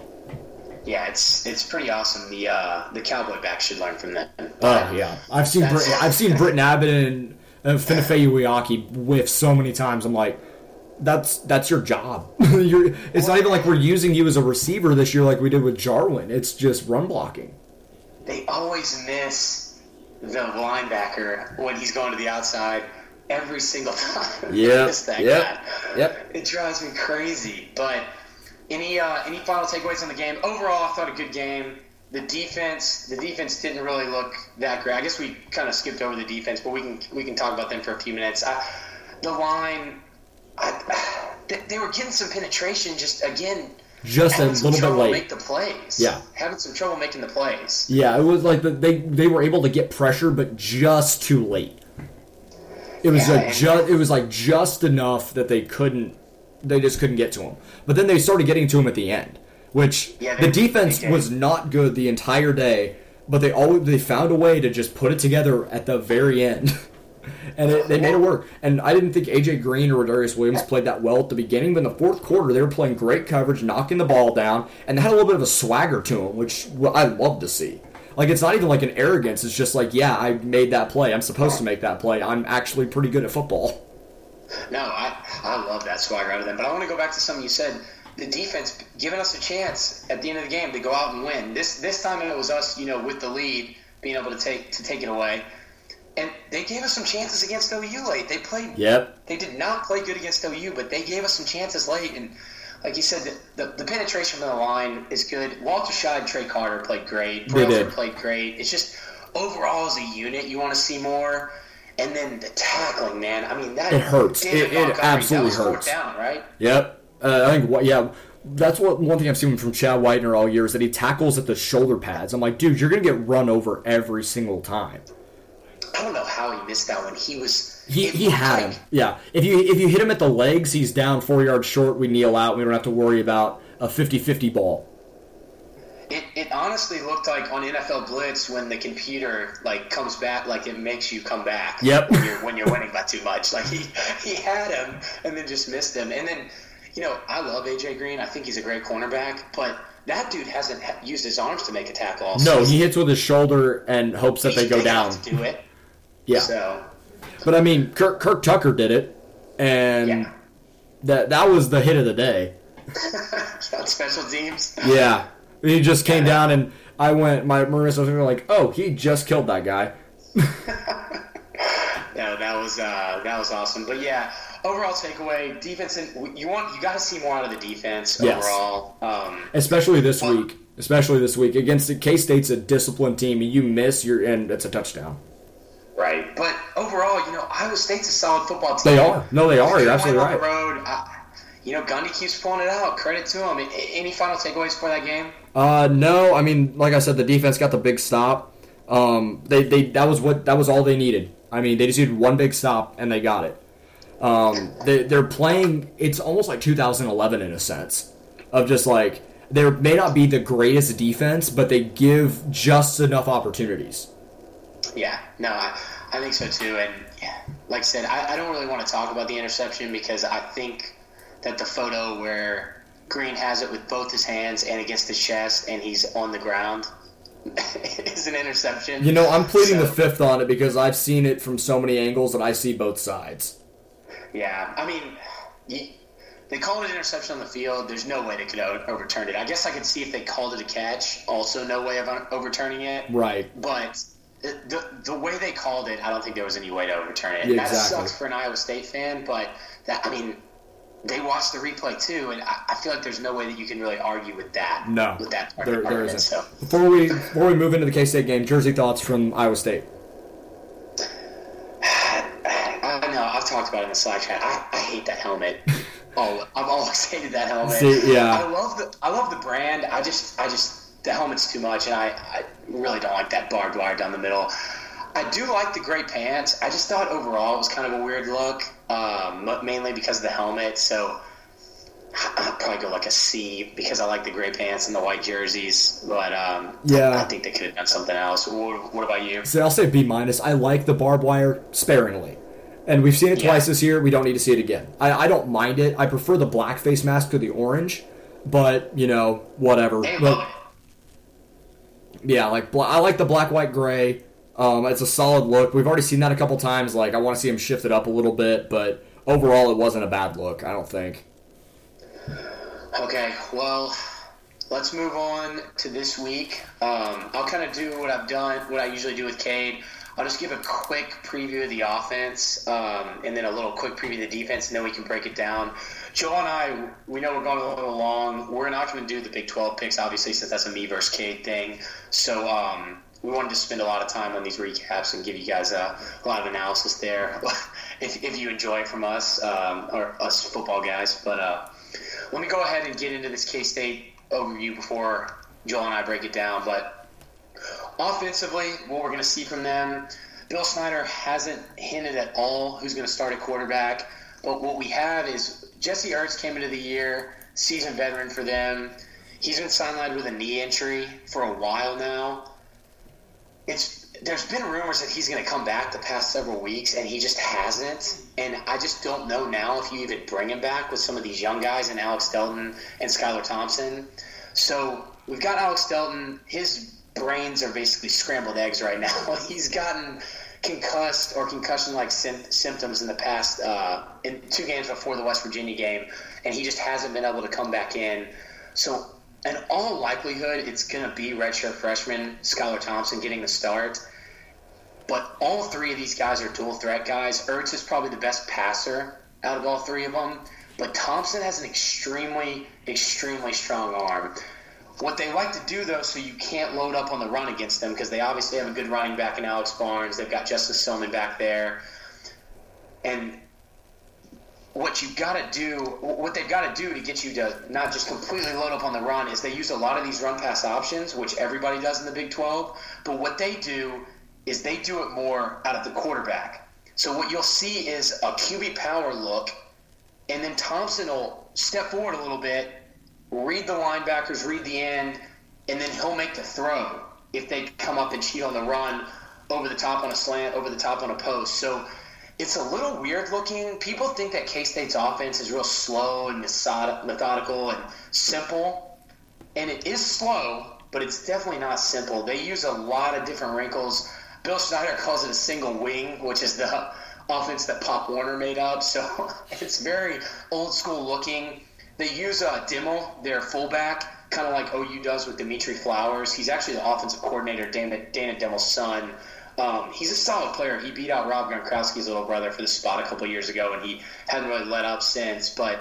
Yeah, it's it's pretty awesome. The uh, the cowboy back should learn from that. Oh yeah, I've seen Brit, I've seen Britton Abbott and and Finifeyu whiff so many times. I'm like, that's that's your job. it's not even like we're using you as a receiver this year like we did with Jarwin. It's just run blocking. They always miss the linebacker when he's going to the outside every single time. Yeah, yep. guy. Yep. It drives me crazy. But any uh, any final takeaways on the game? Overall, I thought a good game the defense the defense didn't really look that great. I guess we kind of skipped over the defense, but we can we can talk about them for a few minutes. I, the line, I, they were getting some penetration. Just again, just a little bit late. Make the plays. Yeah, having some trouble making the plays. Yeah, it was like the, they they were able to get pressure, but just too late. It was yeah, like just it was like just enough that they couldn't they just couldn't get to him. But then they started getting to him at the end which yeah, the defense was not good the entire day, but they always they found a way to just put it together at the very end. and it, they made it work. And I didn't think AJ Green or Darius Williams played that well at the beginning, but in the fourth quarter they were playing great coverage, knocking the ball down, and they had a little bit of a swagger to them, which I love to see. Like it's not even like an arrogance; it's just like, yeah, I made that play. I'm supposed to make that play. I'm actually pretty good at football. No, I I love that swagger out of them. But I want to go back to something you said the defense giving us a chance at the end of the game to go out and win. This this time it was us, you know, with the lead, being able to take to take it away. And they gave us some chances against OU late. They played. Yep. They did not play good against OU, but they gave us some chances late. And like you said, the, the, the penetration from the line is good. Walterscheid and Trey Carter played great. Brailford played great. It's just overall as a unit, you want to see more. And then the tackling, man. I mean, that it hurts. It, it absolutely hurts. Down, right? Yep. Uh, I think yeah, that's what one thing I've seen from Chad Whitener all year is that he tackles at the shoulder pads. I'm like, dude, you're gonna get run over every single time. I don't know how he missed that one. He was He, he had like- him. Yeah. If you if you hit him at the legs, he's down four yards short. We kneel out. We don't have to worry about a 50-50 ball. It, it honestly looked like on NFL Blitz when the computer like comes back, like it makes you come back. Yep. When you're, when you're winning by too much, like he he had him and then just missed him. And then, you know, I love AJ Green. I think he's a great cornerback, but that dude hasn't used his arms to make a tackle. All No, he hits with his shoulder and hopes that they go down. do it. Yeah. So But I mean, Kirk, Kirk Tucker did it, and yeah, that that was the hit of the day. special teams. Yeah, he just came down, and I went. My Marissa was like, "Oh, he just killed that guy." No, that was uh, that was awesome. But yeah, overall takeaway: defense. And you want you got to see more out of the defense Yes. overall. Um, Especially this week. Especially this week against K State's a disciplined team. and You miss your and it's a touchdown. Right. But overall, you know, Iowa State's a solid football team. They are. No, they are. You're absolutely on right. the road. I, you know, Gundy keeps pulling it out. Credit to him. Any final takeaways for that game? Uh, no, I mean, like I said, the defense got the big stop. Um, they, they that was what that was all they needed. I mean, they just needed one big stop and they got it. Um, they, they're playing. It's almost like 2011 in a sense of just like they may not be the greatest defense, but they give just enough opportunities. Yeah. No, I, I think so too. And yeah, like I said, I, I don't really want to talk about the interception because I think that the photo where Green has it with both his hands and against his chest and he's on the ground is an interception. You know, I'm pleading the fifth on it because I've seen it from so many angles that I see both sides. Yeah, I mean, you, they called it an interception on the field. There's no way they could overturn it. I guess I could see if they called it a catch. Also, no way of overturning it. Right. But the the way they called it, I don't think there was any way to overturn it. And That Exactly. sucks for an Iowa State fan, but that I mean, they watched the replay too, and I, I feel like there's no way that you can really argue with that. No, with that there, there isn't. So Before we before we move into the K State game, Jersey thoughts from Iowa State. I know I've talked about it in the Slack chat. I, I hate that helmet. Oh, I've always hated that helmet. See, yeah. I love the I love the brand. I just I just the helmet's too much, and I, I really don't like that barbed wire down the middle. I do like the gray pants. I just thought overall it was kind of a weird look, um, mainly because of the helmet. So I'd probably go like a C because I like the gray pants and the white jerseys. But um, Yeah. I think they could have done something else. What, what about you? So I'll say B minus. I like the barbed wire sparingly, and we've seen it Yeah. twice this year. We don't need to see it again. I, I don't mind it. I prefer the black face mask to the orange, but you know whatever. But- yeah, like I like the black, white, gray. Um, it's a solid look. We've already seen that a couple times. Like I want to see him shift it up a little bit, but overall, it wasn't a bad look. I don't think. Okay, well, let's move on to this week. Um, I'll kind of do what I've done, what I usually do with Cade. I'll just give a quick preview of the offense, um, and then a little quick preview of the defense, and then we can break it down. Joel and I, we know we're going a little long. We're not going to do the Big 12 picks, obviously, since that's a me versus Cade thing. So um, we wanted to spend a lot of time on these recaps and give you guys a, a lot of analysis there, if, if you enjoy from us um, or us football guys. But uh, let me go ahead and get into this K State overview before Joel and I break it down. But offensively, what we're going to see from them, Bill Snyder hasn't hinted at all who's going to start at quarterback. But what we have is Jesse Ertz came into the year, seasoned veteran for them. He's been sidelined with a knee injury for a while now. It's there's been rumors that he's going to come back the past several weeks, and he just hasn't. And I just don't know now if you even bring him back with some of these young guys and Alex Delton and Skylar Thompson. So we've got Alex Delton. His brains are basically scrambled eggs right now. He's gotten concussed or concussion-like sim- symptoms in the past uh, in two games before the West Virginia game, and he just hasn't been able to come back in. So, in all likelihood, it's going to be redshirt freshman Skylar Thompson getting the start. But all three of these guys are dual threat guys. Ertz is probably the best passer out of all three of them, but Thompson has an extremely, extremely strong arm. What they like to do, though, so you can't load up on the run against them, because they obviously have a good running back in Alex Barnes. They've got Justice Silmon back there. And what you've got to do, what they've got to do to get you to not just completely load up on the run is they use a lot of these run pass options, which everybody does in the Big 12. But what they do is they do it more out of the quarterback. So what you'll see is a QB power look, and then Thompson will step forward a little bit, read the linebackers, read the end, and then he'll make the throw if they come up and cheat on the run over the top on a slant, over the top on a post. So it's a little weird looking. People think that K State's offense is real slow and methodical and simple, and it is slow, but it's definitely not simple. They use a lot of different wrinkles. Bill Snyder calls it a single wing, which is the offense that Pop Warner made up. So it's very old school looking. They use uh, Dimel, their fullback, kind of like OU does with Dimitri Flowers. He's actually the offensive coordinator, Dana, Dana Dimel's son. Um, he's a solid player. He beat out Rob Gronkowski's little brother for the spot a couple years ago, and he hadn't really let up since. But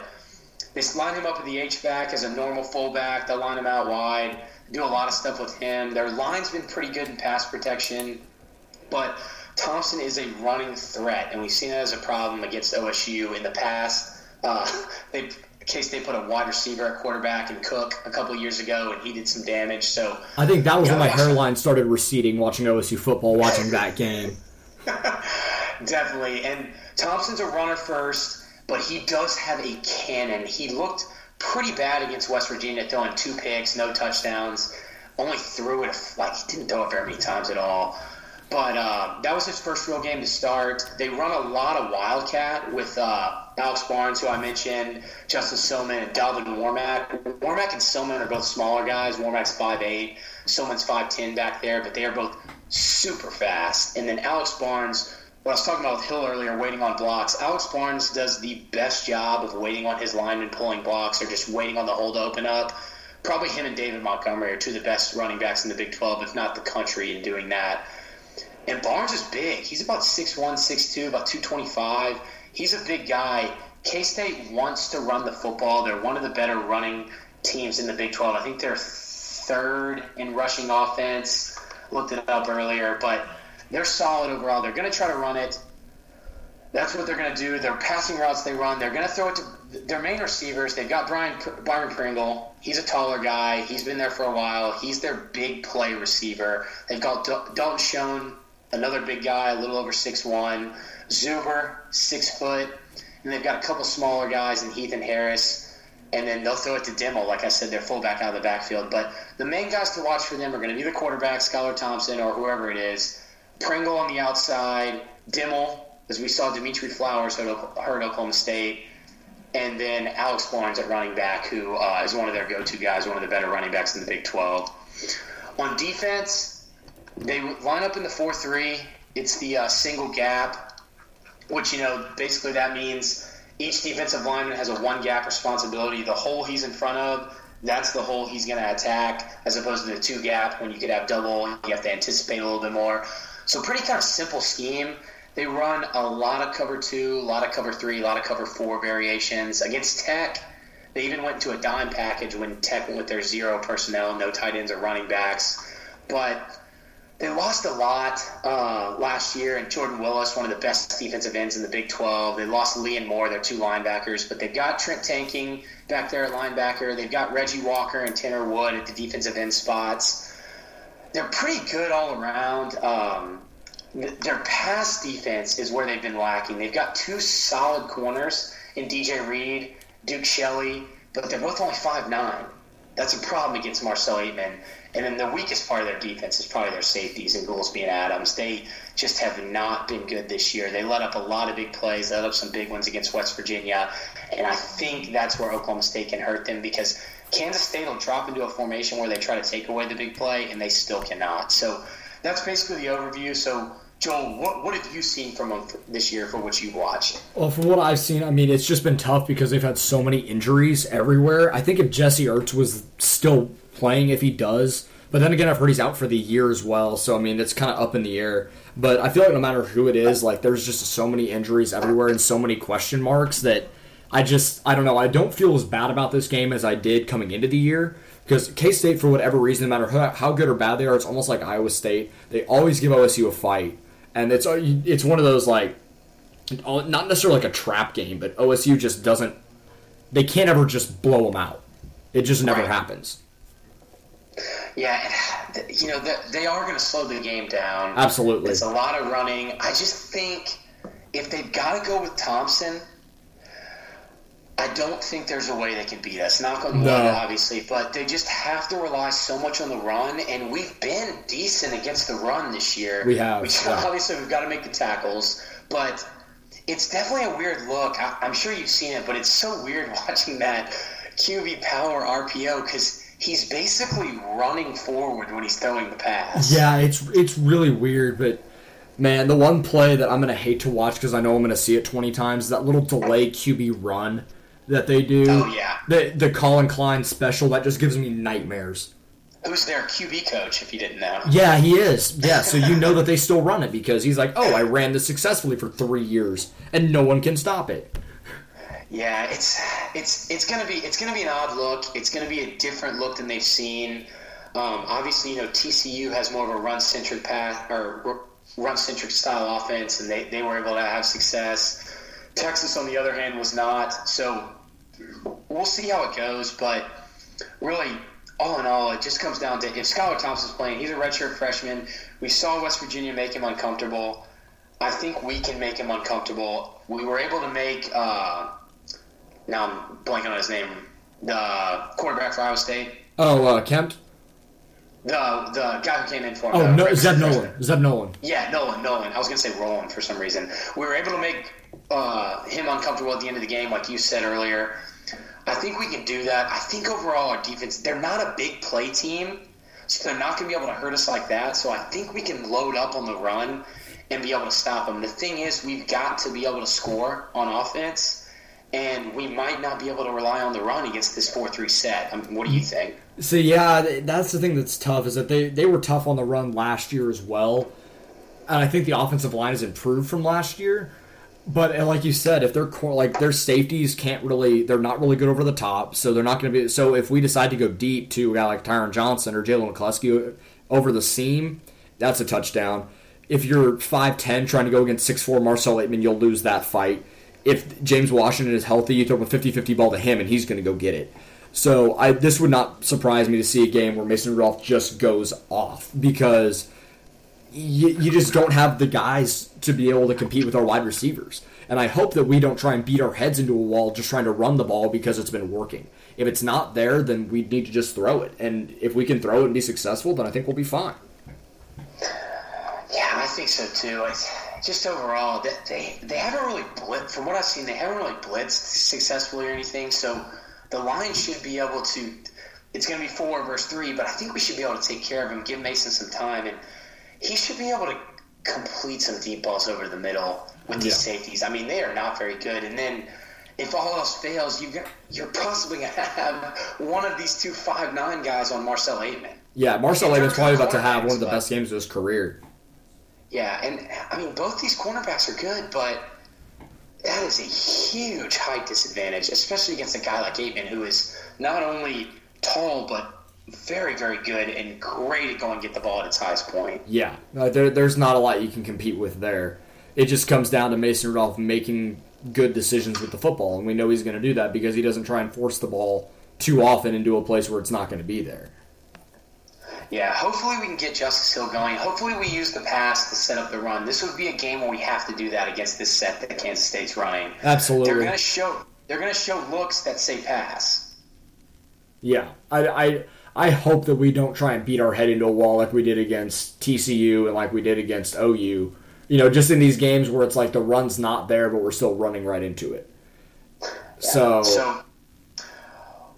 they line him up at the H back as a normal fullback. They'll line him out wide, do a lot of stuff with him. Their line's been pretty good in pass protection, but Thompson is a running threat, and we've seen that as a problem against OSU in the past. Uh, they K State put a wide receiver at quarterback and Cook a couple years ago, and he did some damage. So I think that was when my hairline started receding watching OSU football, watching that game. Definitely, and Thompson's a runner first, but he does have a cannon. He looked pretty bad against West Virginia, throwing two picks, no touchdowns. Only threw it like he didn't throw it very many times at all. But uh, that was his first real game to start. They run a lot of Wildcat with uh, Alex Barnes, who I mentioned, Justin Silmon, and Dalvin Warmack. Warmack and Silmon are both smaller guys. Warmack's 5'8", Silmon's 5'10 back there, but they are both super fast. And then Alex Barnes, what I was talking about with Hill earlier, waiting on blocks. Alex Barnes does the best job of waiting on his linemen pulling blocks or just waiting on the hole to open up. Probably him and David Montgomery are two of the best running backs in the Big 12, if not the country, in doing that. And Barnes is big. He's about 6'1", 6'2", about 225. He's a big guy. K-State wants to run the football. They're one of the better running teams in the Big 12. I think they're third in rushing offense. Looked it up earlier, but they're solid overall. They're going to try to run it. That's what they're going to do. Their passing routes they run, they're going to throw it to their main receivers. They've got Brian Byron Pringle. He's a taller guy. He's been there for a while. He's their big play receiver. They've got Dalton Schoen another big guy, a little over six one. Zuber, six foot. And they've got a couple smaller guys in Heath and Harris. And then they'll throw it to Dimel, like I said, they're fullback out of the backfield. But the main guys to watch for them are going to be the quarterback, Skylar Thompson, or whoever it is. Pringle on the outside, Dimel, as we saw Dimitri Flowers hurt Oklahoma State, and then Alex Barnes at running back, who uh, is one of their go-to guys, one of the better running backs in the Big 12. On defense, they line up in the 4 3. It's the uh, single gap, which, you know, basically that means each defensive lineman has a one gap responsibility. The hole he's in front of, that's the hole he's going to attack, as opposed to the two gap when you could have double, you have to anticipate a little bit more. So, pretty kind of simple scheme. They run a lot of cover two, a lot of cover three, a lot of cover four variations. Against Tech, they even went to a dime package when Tech went with their zero personnel, no tight ends or running backs. But they lost a lot uh, last year, and Jordan Willis, one of the best defensive ends in the Big 12. They lost Lee and Moore, their two linebackers, but they've got Trent Tanking back there at linebacker. They've got Reggie Walker and Tanner Wood at the defensive end spots. They're pretty good all around. Um, their pass defense is where they've been lacking. They've got two solid corners in DJ Reed, Duke Shelley, but they're both only five nine. That's a problem against Marcel Ateman. And then the weakest part of their defense is probably their safeties and Goolsby and Adams. They just have not been good this year. They let up a lot of big plays, let up some big ones against West Virginia. And I think that's where Oklahoma State can hurt them because Kansas State will drop into a formation where they try to take away the big play and they still cannot. So that's basically the overview. So Joel, what, what have you seen from them this year for what you've watched? Well, from what I've seen, I mean, it's just been tough because they've had so many injuries everywhere. I think if Jesse Ertz was still playing if he does. But then again, I've heard he's out for the year as well. So I mean, it's kind of up in the air. But I feel like no matter who it is, like there's just so many injuries everywhere and so many question marks that I just I don't know. I don't feel as bad about this game as I did coming into the year because K State, for whatever reason, no matter how, how good or bad they are, it's almost like Iowa State. They always give OSU a fight, and it's it's one of those like oh, not necessarily like a trap game, but OSU just doesn't. They can't ever just blow them out. It just never Right. happens. Yeah, you know they are going to slow the game down. Absolutely. It's a lot of running. I just think if they've got to go with Thompson, I don't think there's a way they can beat us. Knock on wood, No. obviously, but they just have to rely so much on the run, and we've been decent against the run this year. We have, We, yeah. Obviously, we've got to make the tackles, but it's definitely a weird look. I, I'm sure you've seen it, but it's so weird watching that QB power RPO because he's basically running forward when he's throwing the pass. Yeah, it's it's really weird, but man, the one play that I'm gonna hate to watch because I know I'm gonna see it 20 times is that little delay QB run that they do. Oh, yeah. the the Collin Klein special that just gives me nightmares. Who's their QB coach, if you didn't know? Yeah, he is. Yeah, so you know that they still run it because he's like, oh, I ran this successfully for three years and no one can stop it. Yeah, it's it's it's gonna be it's gonna be an odd look. It's gonna be a different look than they've seen. Um, obviously, you know TCU has more of a run centric path or run centric style offense, and they, they were able to have success. Texas, on the other hand, was not. So we'll see how it goes. But really, all in all, it just comes down to if Skylar Thompson's playing, he's a redshirt freshman. We saw West Virginia make him uncomfortable. I think we can make him uncomfortable. We were able to make. Uh, now I'm blanking on his name. The quarterback for Iowa State. Oh, uh, Kempt? The the guy who came in for him. Oh, no, Zeb. Noland. Zeb Noland. Yeah, Noland, Noland. I was going to say Roland for some reason. We were able to make uh, him uncomfortable at the end of the game, like you said earlier. I think we can do that. I think overall our defense, they're not a big play team, so they're not going to be able to hurt us like that. So I think we can load up on the run and be able to stop them. The thing is, we've got to be able to score on offense, and we might not be able to rely on the run against this 4 3 set. I mean, what do you think? So yeah, that's the thing that's tough is that they they were tough on the run last year as well, and I think the offensive line has improved from last year. But like you said, if their core like their safeties can't really, they're not really good over the top, so they're not going to be. So if we decide to go deep to a guy like Tyron Johnson or Jalen McCleskey over the seam, that's a touchdown. If you're five ten trying to go against six four Marcel Ateman, you'll lose that fight. If James Washington is healthy, you throw a 50-50 ball to him, and he's going to go get it. So I this would not surprise me to see a game where Mason Rudolph just goes off because you, you just don't have the guys to be able to compete with our wide receivers. And I hope that we don't try and beat our heads into a wall just trying to run the ball because it's been working. If it's not there, then we need to just throw it. And if we can throw it and be successful, then I think we'll be fine. Yeah, I think so too. It's just overall, they, they they haven't really blitzed. From what I've seen, they haven't really blitzed successfully or anything. So the line should be able to. It's going to be four versus three, but I think we should be able to take care of him, give Mason some time, and he should be able to complete some deep balls over the middle with these Yeah. safeties. I mean, they are not very good. And then if all else fails, you you're possibly going to have one of these two five nine guys on Marcel Ateman. Yeah, Marcel Ateman's probably about to have one of the best games of his career. Yeah, and I mean both these cornerbacks are good, but that is a huge height disadvantage, especially against a guy like Ateman, who is not only tall but very, very good and great at going get the ball at its highest point. Yeah, there, there's not a lot you can compete with there. It just comes down to Mason Rudolph making good decisions with the football, and we know he's going to do that because he doesn't try and force the ball too often into a place where it's not going to be there. Yeah, hopefully we can get Justice Hill going. Hopefully we use the pass to set up the run. This would be a game where we have to do that against this set that Kansas State's running. Absolutely. They're going to show they're going to show looks that say pass. Yeah, I, I I hope that we don't try and beat our head into a wall like we did against TCU and like we did against OU. You know, just in these games where it's like the run's not there, but we're still running right into it. So, So,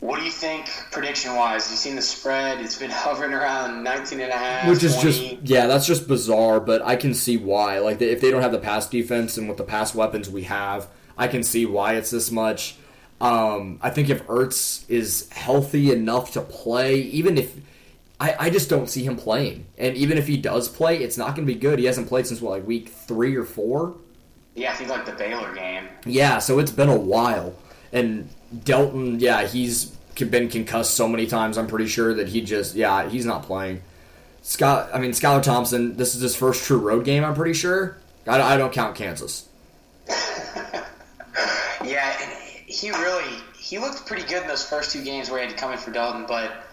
what do you think prediction wise? You've seen the spread, it's been hovering around 19 and a half. which is 20. just yeah, that's just bizarre. But I can see why. Like if they don't have the pass defense and with the pass weapons we have, I can see why it's this much. Um, I think if Ertz is healthy enough to play, even if I, I just don't see him playing, and even if he does play, it's not going to be good. He hasn't played since what like week three or four. Yeah, I think like the Baylor game. Yeah, so it's been a while. And Delton, yeah, he's been concussed so many times. I'm pretty sure that he just, yeah, he's not playing. Scott, I mean, Skylar Thompson, this is his first true road game. I'm pretty sure. I, I don't count Kansas. Yeah, he really he looked pretty good in those first two games where he had to come in for Dalton, but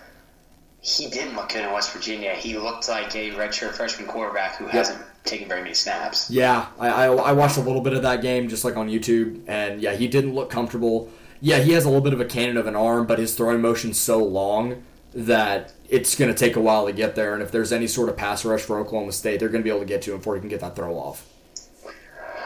he didn't look good in West Virginia. He looked like a redshirt freshman quarterback who hasn't taken very many snaps. Yeah, I, I, I watched a little bit of that game just like on YouTube, and yeah, he didn't look comfortable. Yeah, he has a little bit of a cannon of an arm, but his throwing motion's so long that it's going to take a while to get there. And if there's any sort of pass rush for Oklahoma State, they're going to be able to get to him before he can get that throw off.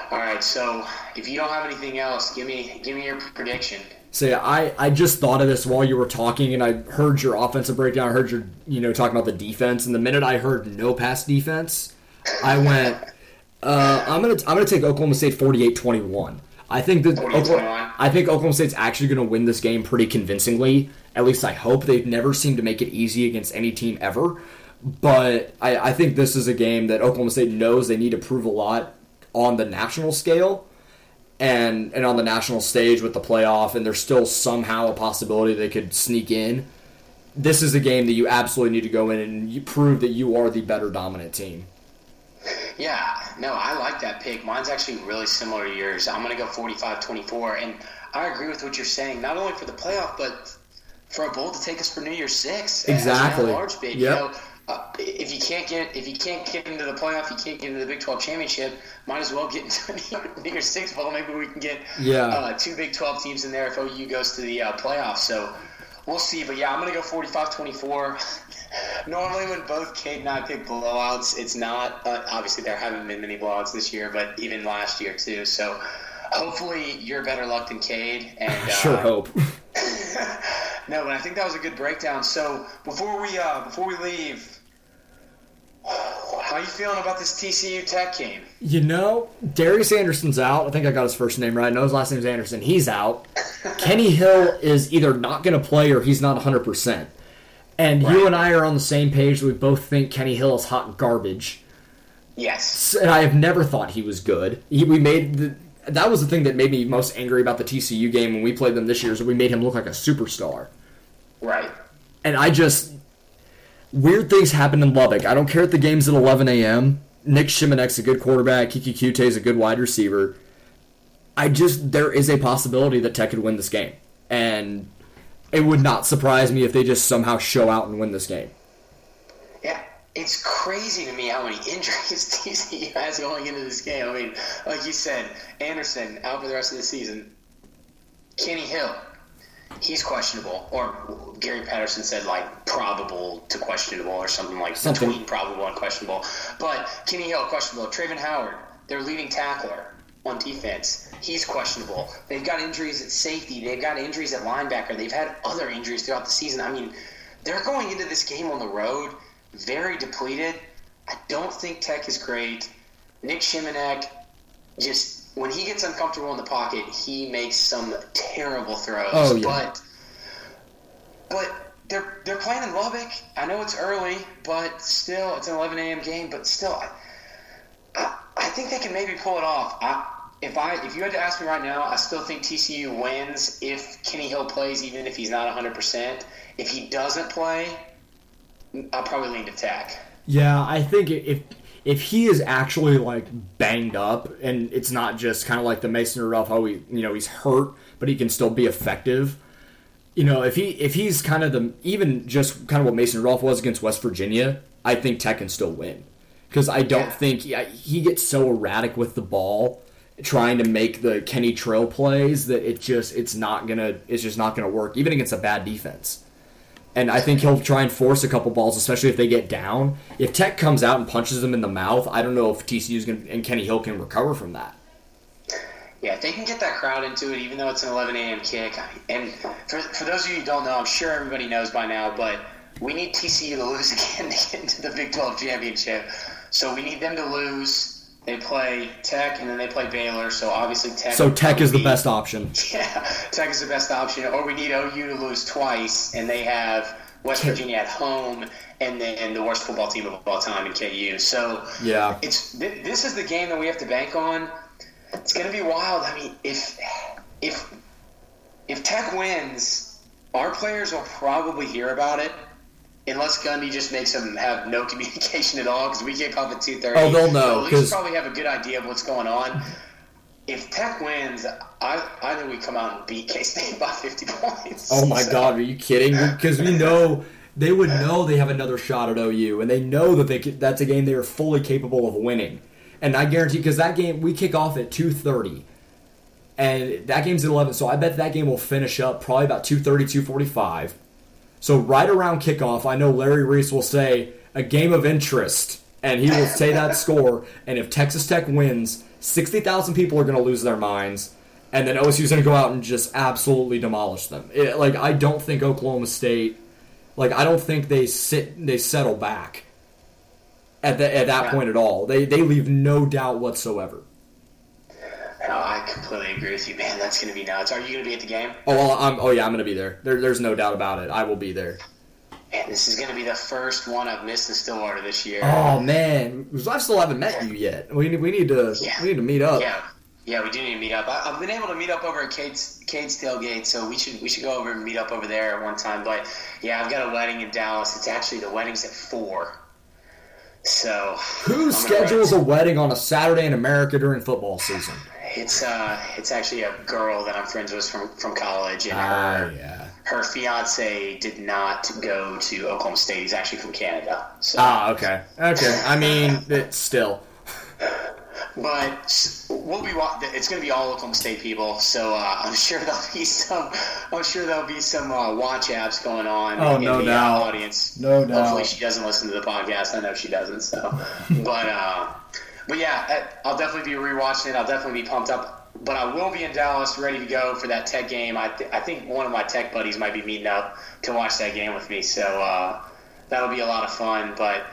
All right, so if you don't have anything else, give me give me your prediction. So yeah, I, I just thought of this while you were talking, and I heard your offensive breakdown. I heard your you know talking about the defense, and the minute I heard no pass defense, I went, uh, I'm gonna I'm gonna take Oklahoma State 48-21. I think that Oklahoma, I think Oklahoma State's actually going to win this game pretty convincingly. At least I hope. They've never seemed to make it easy against any team ever. But I, I think this is a game that Oklahoma State knows they need to prove a lot on the national scale and and on the national stage with the playoff, and there's still somehow a possibility they could sneak in. This is a game that you absolutely need to go in and you prove that you are the better dominant team. Yeah, no, I like that pick. Mine's actually really similar to yours. I'm going to go 45-24, and I agree with what you're saying. Not only for the playoff, but for a bowl to take us for New Year's Six. Exactly. Large bid. Yep. You know, uh, if you can't get if you can't get into the playoff, you can't get into the Big 12 championship. Might as well get into New Year's Six bowl. Maybe we can get yeah. uh, two Big 12 teams in there if OU goes to the uh, playoff. So we'll see. But yeah, I'm going to go 45-24. Normally, when both Cade and I pick blowouts, it's not. Uh, obviously, there haven't been many blowouts this year, but even last year too. So hopefully, you're better luck than Cade. And uh, sure hope. no, but I think that was a good breakdown. So before we uh, before we leave, how are you feeling about this TCU Tech game? You know, Darius Anderson's out. I think I got his first name right. I know his last name's Anderson. He's out. Kenny Hill is either not going to play or he's not 100. And right. you and I are on the same page. We both think Kenny Hill is hot garbage. Yes. And I have never thought he was good. He, we made the, that was the thing that made me most angry about the TCU game when we played them this year is we made him look like a superstar. Right. And I just weird things happen in Lubbock. I don't care if the game's at 11 a.m. Nick Shimonek's a good quarterback. Keke Coutee's a good wide receiver. I just there is a possibility that Tech could win this game, and it would not surprise me if they just somehow show out and win this game. Yeah, it's crazy to me how many injuries TCU has going into this game. I mean, like you said, Anderson out for the rest of the season. Kenny Hill, he's questionable. Or Gary Patterson said like probable to questionable or something like something. between probable and questionable. But Kenny Hill questionable. Travin Howard, their leading tackler on defense. He's questionable. They've got injuries at safety. They've got injuries at linebacker. They've had other injuries throughout the season. I mean, they're going into this game on the road very depleted. I don't think Tech is great. Nick Shimonek, just when he gets uncomfortable in the pocket, he makes some terrible throws. Oh, yeah. But but they're they're playing in Lubbock. I know it's early, but still, it's an 11 a.m. game. But still, I, I, I think they can maybe pull it off. I, if I if you had to ask me right now, I still think TCU wins if Kenny Hill plays, even if he's not 100. percent If he doesn't play, I'll probably lean to Tech. Yeah, I think if if he is actually like banged up and it's not just kind of like the Mason Rudolph, how he you know he's hurt, but he can still be effective. You know, if he if he's kind of the even just kind of what Mason Rudolph was against West Virginia, I think Tech can still win because I don't yeah. think he, he gets so erratic with the ball trying to make the Kenny Trill plays that it just it's not gonna it's just not gonna work even against a bad defense. And I think he'll try and force a couple balls, especially if they get down. If Tech comes out and punches them in the mouth, I don't know if TCU's gonna and Kenny Hill can recover from that. Yeah, if they can get that crowd into it, even though it's an 11 a.m. kick. And for, for those of you who don't know, I'm sure everybody knows by now, but we need TCU to lose again to get into the Big 12 championship. So we need them to lose they play Tech, and then they play Baylor. So obviously Tech. So Tech is the best option. Yeah, Tech is the best option. Or we need OU to lose twice, and they have West Virginia at home, and then the worst football team of all time in KU. So yeah, it's this is the game that we have to bank on. It's going to be wild. I mean, if if if Tech wins, our players will probably hear about it unless Gundy just makes them have no communication at all because we kick off at two thirty. Oh, they'll know because probably have a good idea of what's going on. if Tech wins, I I think we come out and beat K State by 50 points. Oh my So- God, are you kidding? Because we know they would know they have another shot at OU, and they know that they could- that's a game they are fully capable of winning. And I guarantee, because that game we kick off at two thirty, and that game's at eleven, so I bet that game will finish up probably about 2.30, 2.45. So right around kickoff, I know Larry Reece will say a game of interest, and he will say that score. And if Texas Tech wins, sixty thousand people are going to lose their minds, and then OSU's going to go out and just absolutely demolish them. It- like I don't think Oklahoma State, like I don't think they sit they settle back at the, at that Yeah. point at all. They they leave no doubt whatsoever. No, I completely agree with you, man. That's going to be nuts. Are you going to be at the game? Oh, well, I'm, oh yeah, I'm going to be there. there. There's no doubt about it. I will be there. Man, this is going to be the first one I've missed in Stillwater this year. Oh man, I still haven't met you yet. We need, we need to Yeah. we need to meet up. Yeah, yeah, we do need to meet up. I, I've been able to meet up over at Cade's, Cade's tailgate, so we should we should go over and meet up over there at one time. But yeah, I've got a wedding in Dallas. It's actually the wedding's at four. So Who I'm schedules a wedding on a Saturday in America during football season? It's uh, it's actually a girl that I'm friends with from from college, and Ah, her yeah. her fiance did not go to Oklahoma State. He's actually from Canada. So, Ah, okay, okay. I mean, it's still. but we'll be it's going to be all Oklahoma State people. So uh, I'm sure there'll be some. I'm sure there'll be some uh, watch apps going on Oh, in no the doubt. Audience. No doubt. Hopefully she doesn't listen to the podcast. I know she doesn't. So, but uh, but yeah, I'll definitely be rewatching it. I'll definitely be pumped up. But I will be in Dallas, ready to go for that Tech game. I, th- I think one of my Tech buddies might be meeting up to watch that game with me. So uh, that'll be a lot of fun. But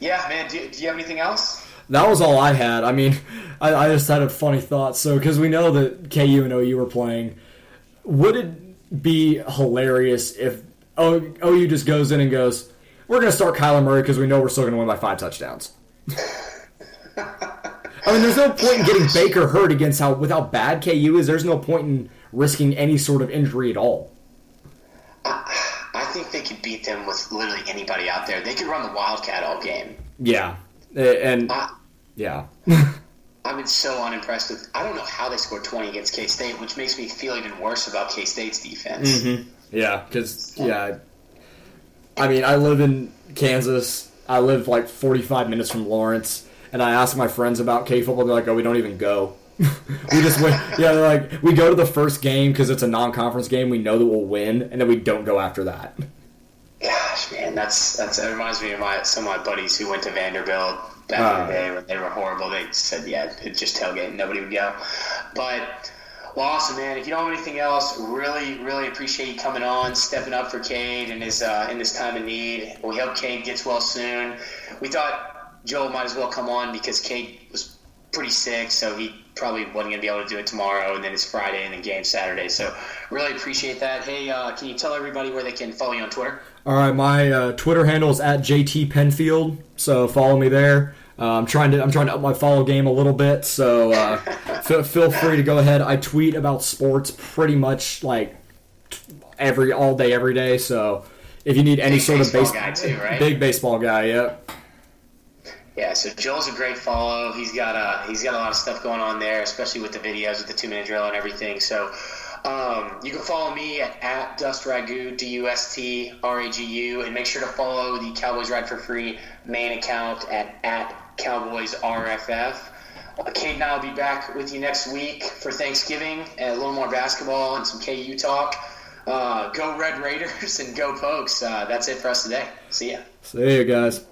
yeah, man, do, do you have anything else? That was all I had. I mean, I, I just had a funny thought. So, because we know that KU and OU were playing, would it be hilarious if O- OU just goes in and goes, "We're going to start Kyler Murray because we know we're still going to win by five touchdowns." I mean, there's no point in getting Baker hurt against how with how bad KU is. There's no point in risking any sort of injury at all. I think they could beat them with literally anybody out there. They could run the Wildcat all game. Yeah, and yeah, I've been so unimpressed with. I don't know how they scored 20 against K State, which makes me feel even worse about K State's defense. Mm-hmm. yeah, because yeah, I mean, I live in Kansas. I live like 45 minutes from Lawrence, and I ask my friends about K football. They're like, "Oh, we don't even go. we just win." Yeah, they're like, "We go to the first game because it's a non-conference game. We know that we'll win, and then we don't go after that." Gosh, man, that's that's that reminds me of my some of my buddies who went to Vanderbilt back in Ah. the day when they were horrible. They said, yeah, just tailgate, nobody would go. But well, awesome, man. If you don't have anything else, really, really appreciate you coming on, stepping up for Cade in his uh, in this time of need. We hope Cade gets well soon. We thought Joel might as well come on because Cade was pretty sick, so he probably wasn't going to be able to do it tomorrow, and then it's Friday and then game Saturday. So really appreciate that. Hey, uh, can you tell everybody where they can follow you on Twitter? All right, my uh, Twitter handle is at JT Penfield, so follow me there. Uh, I'm trying to I'm trying to up my follow game a little bit, so uh, feel, feel free to go ahead. I tweet about sports pretty much like every all day, every day. So if you need any Big sort of baseball guy too, right? big baseball guy, yep. Yeah, so Joel's a great follow. He's got a he's got a lot of stuff going on there, especially with the videos with the two minute drill and everything. So um, you can follow me at, at Dust Ragu, D U S T R A G U, and make sure to follow the Cowboys Ride for Free main account at at Cowboys RFF. Uh, Cade and I will be back with you next week for Thanksgiving and a little more basketball and some KU talk. Uh, go Red Raiders and go Pokes. Uh, that's it for us today. See ya. See you guys.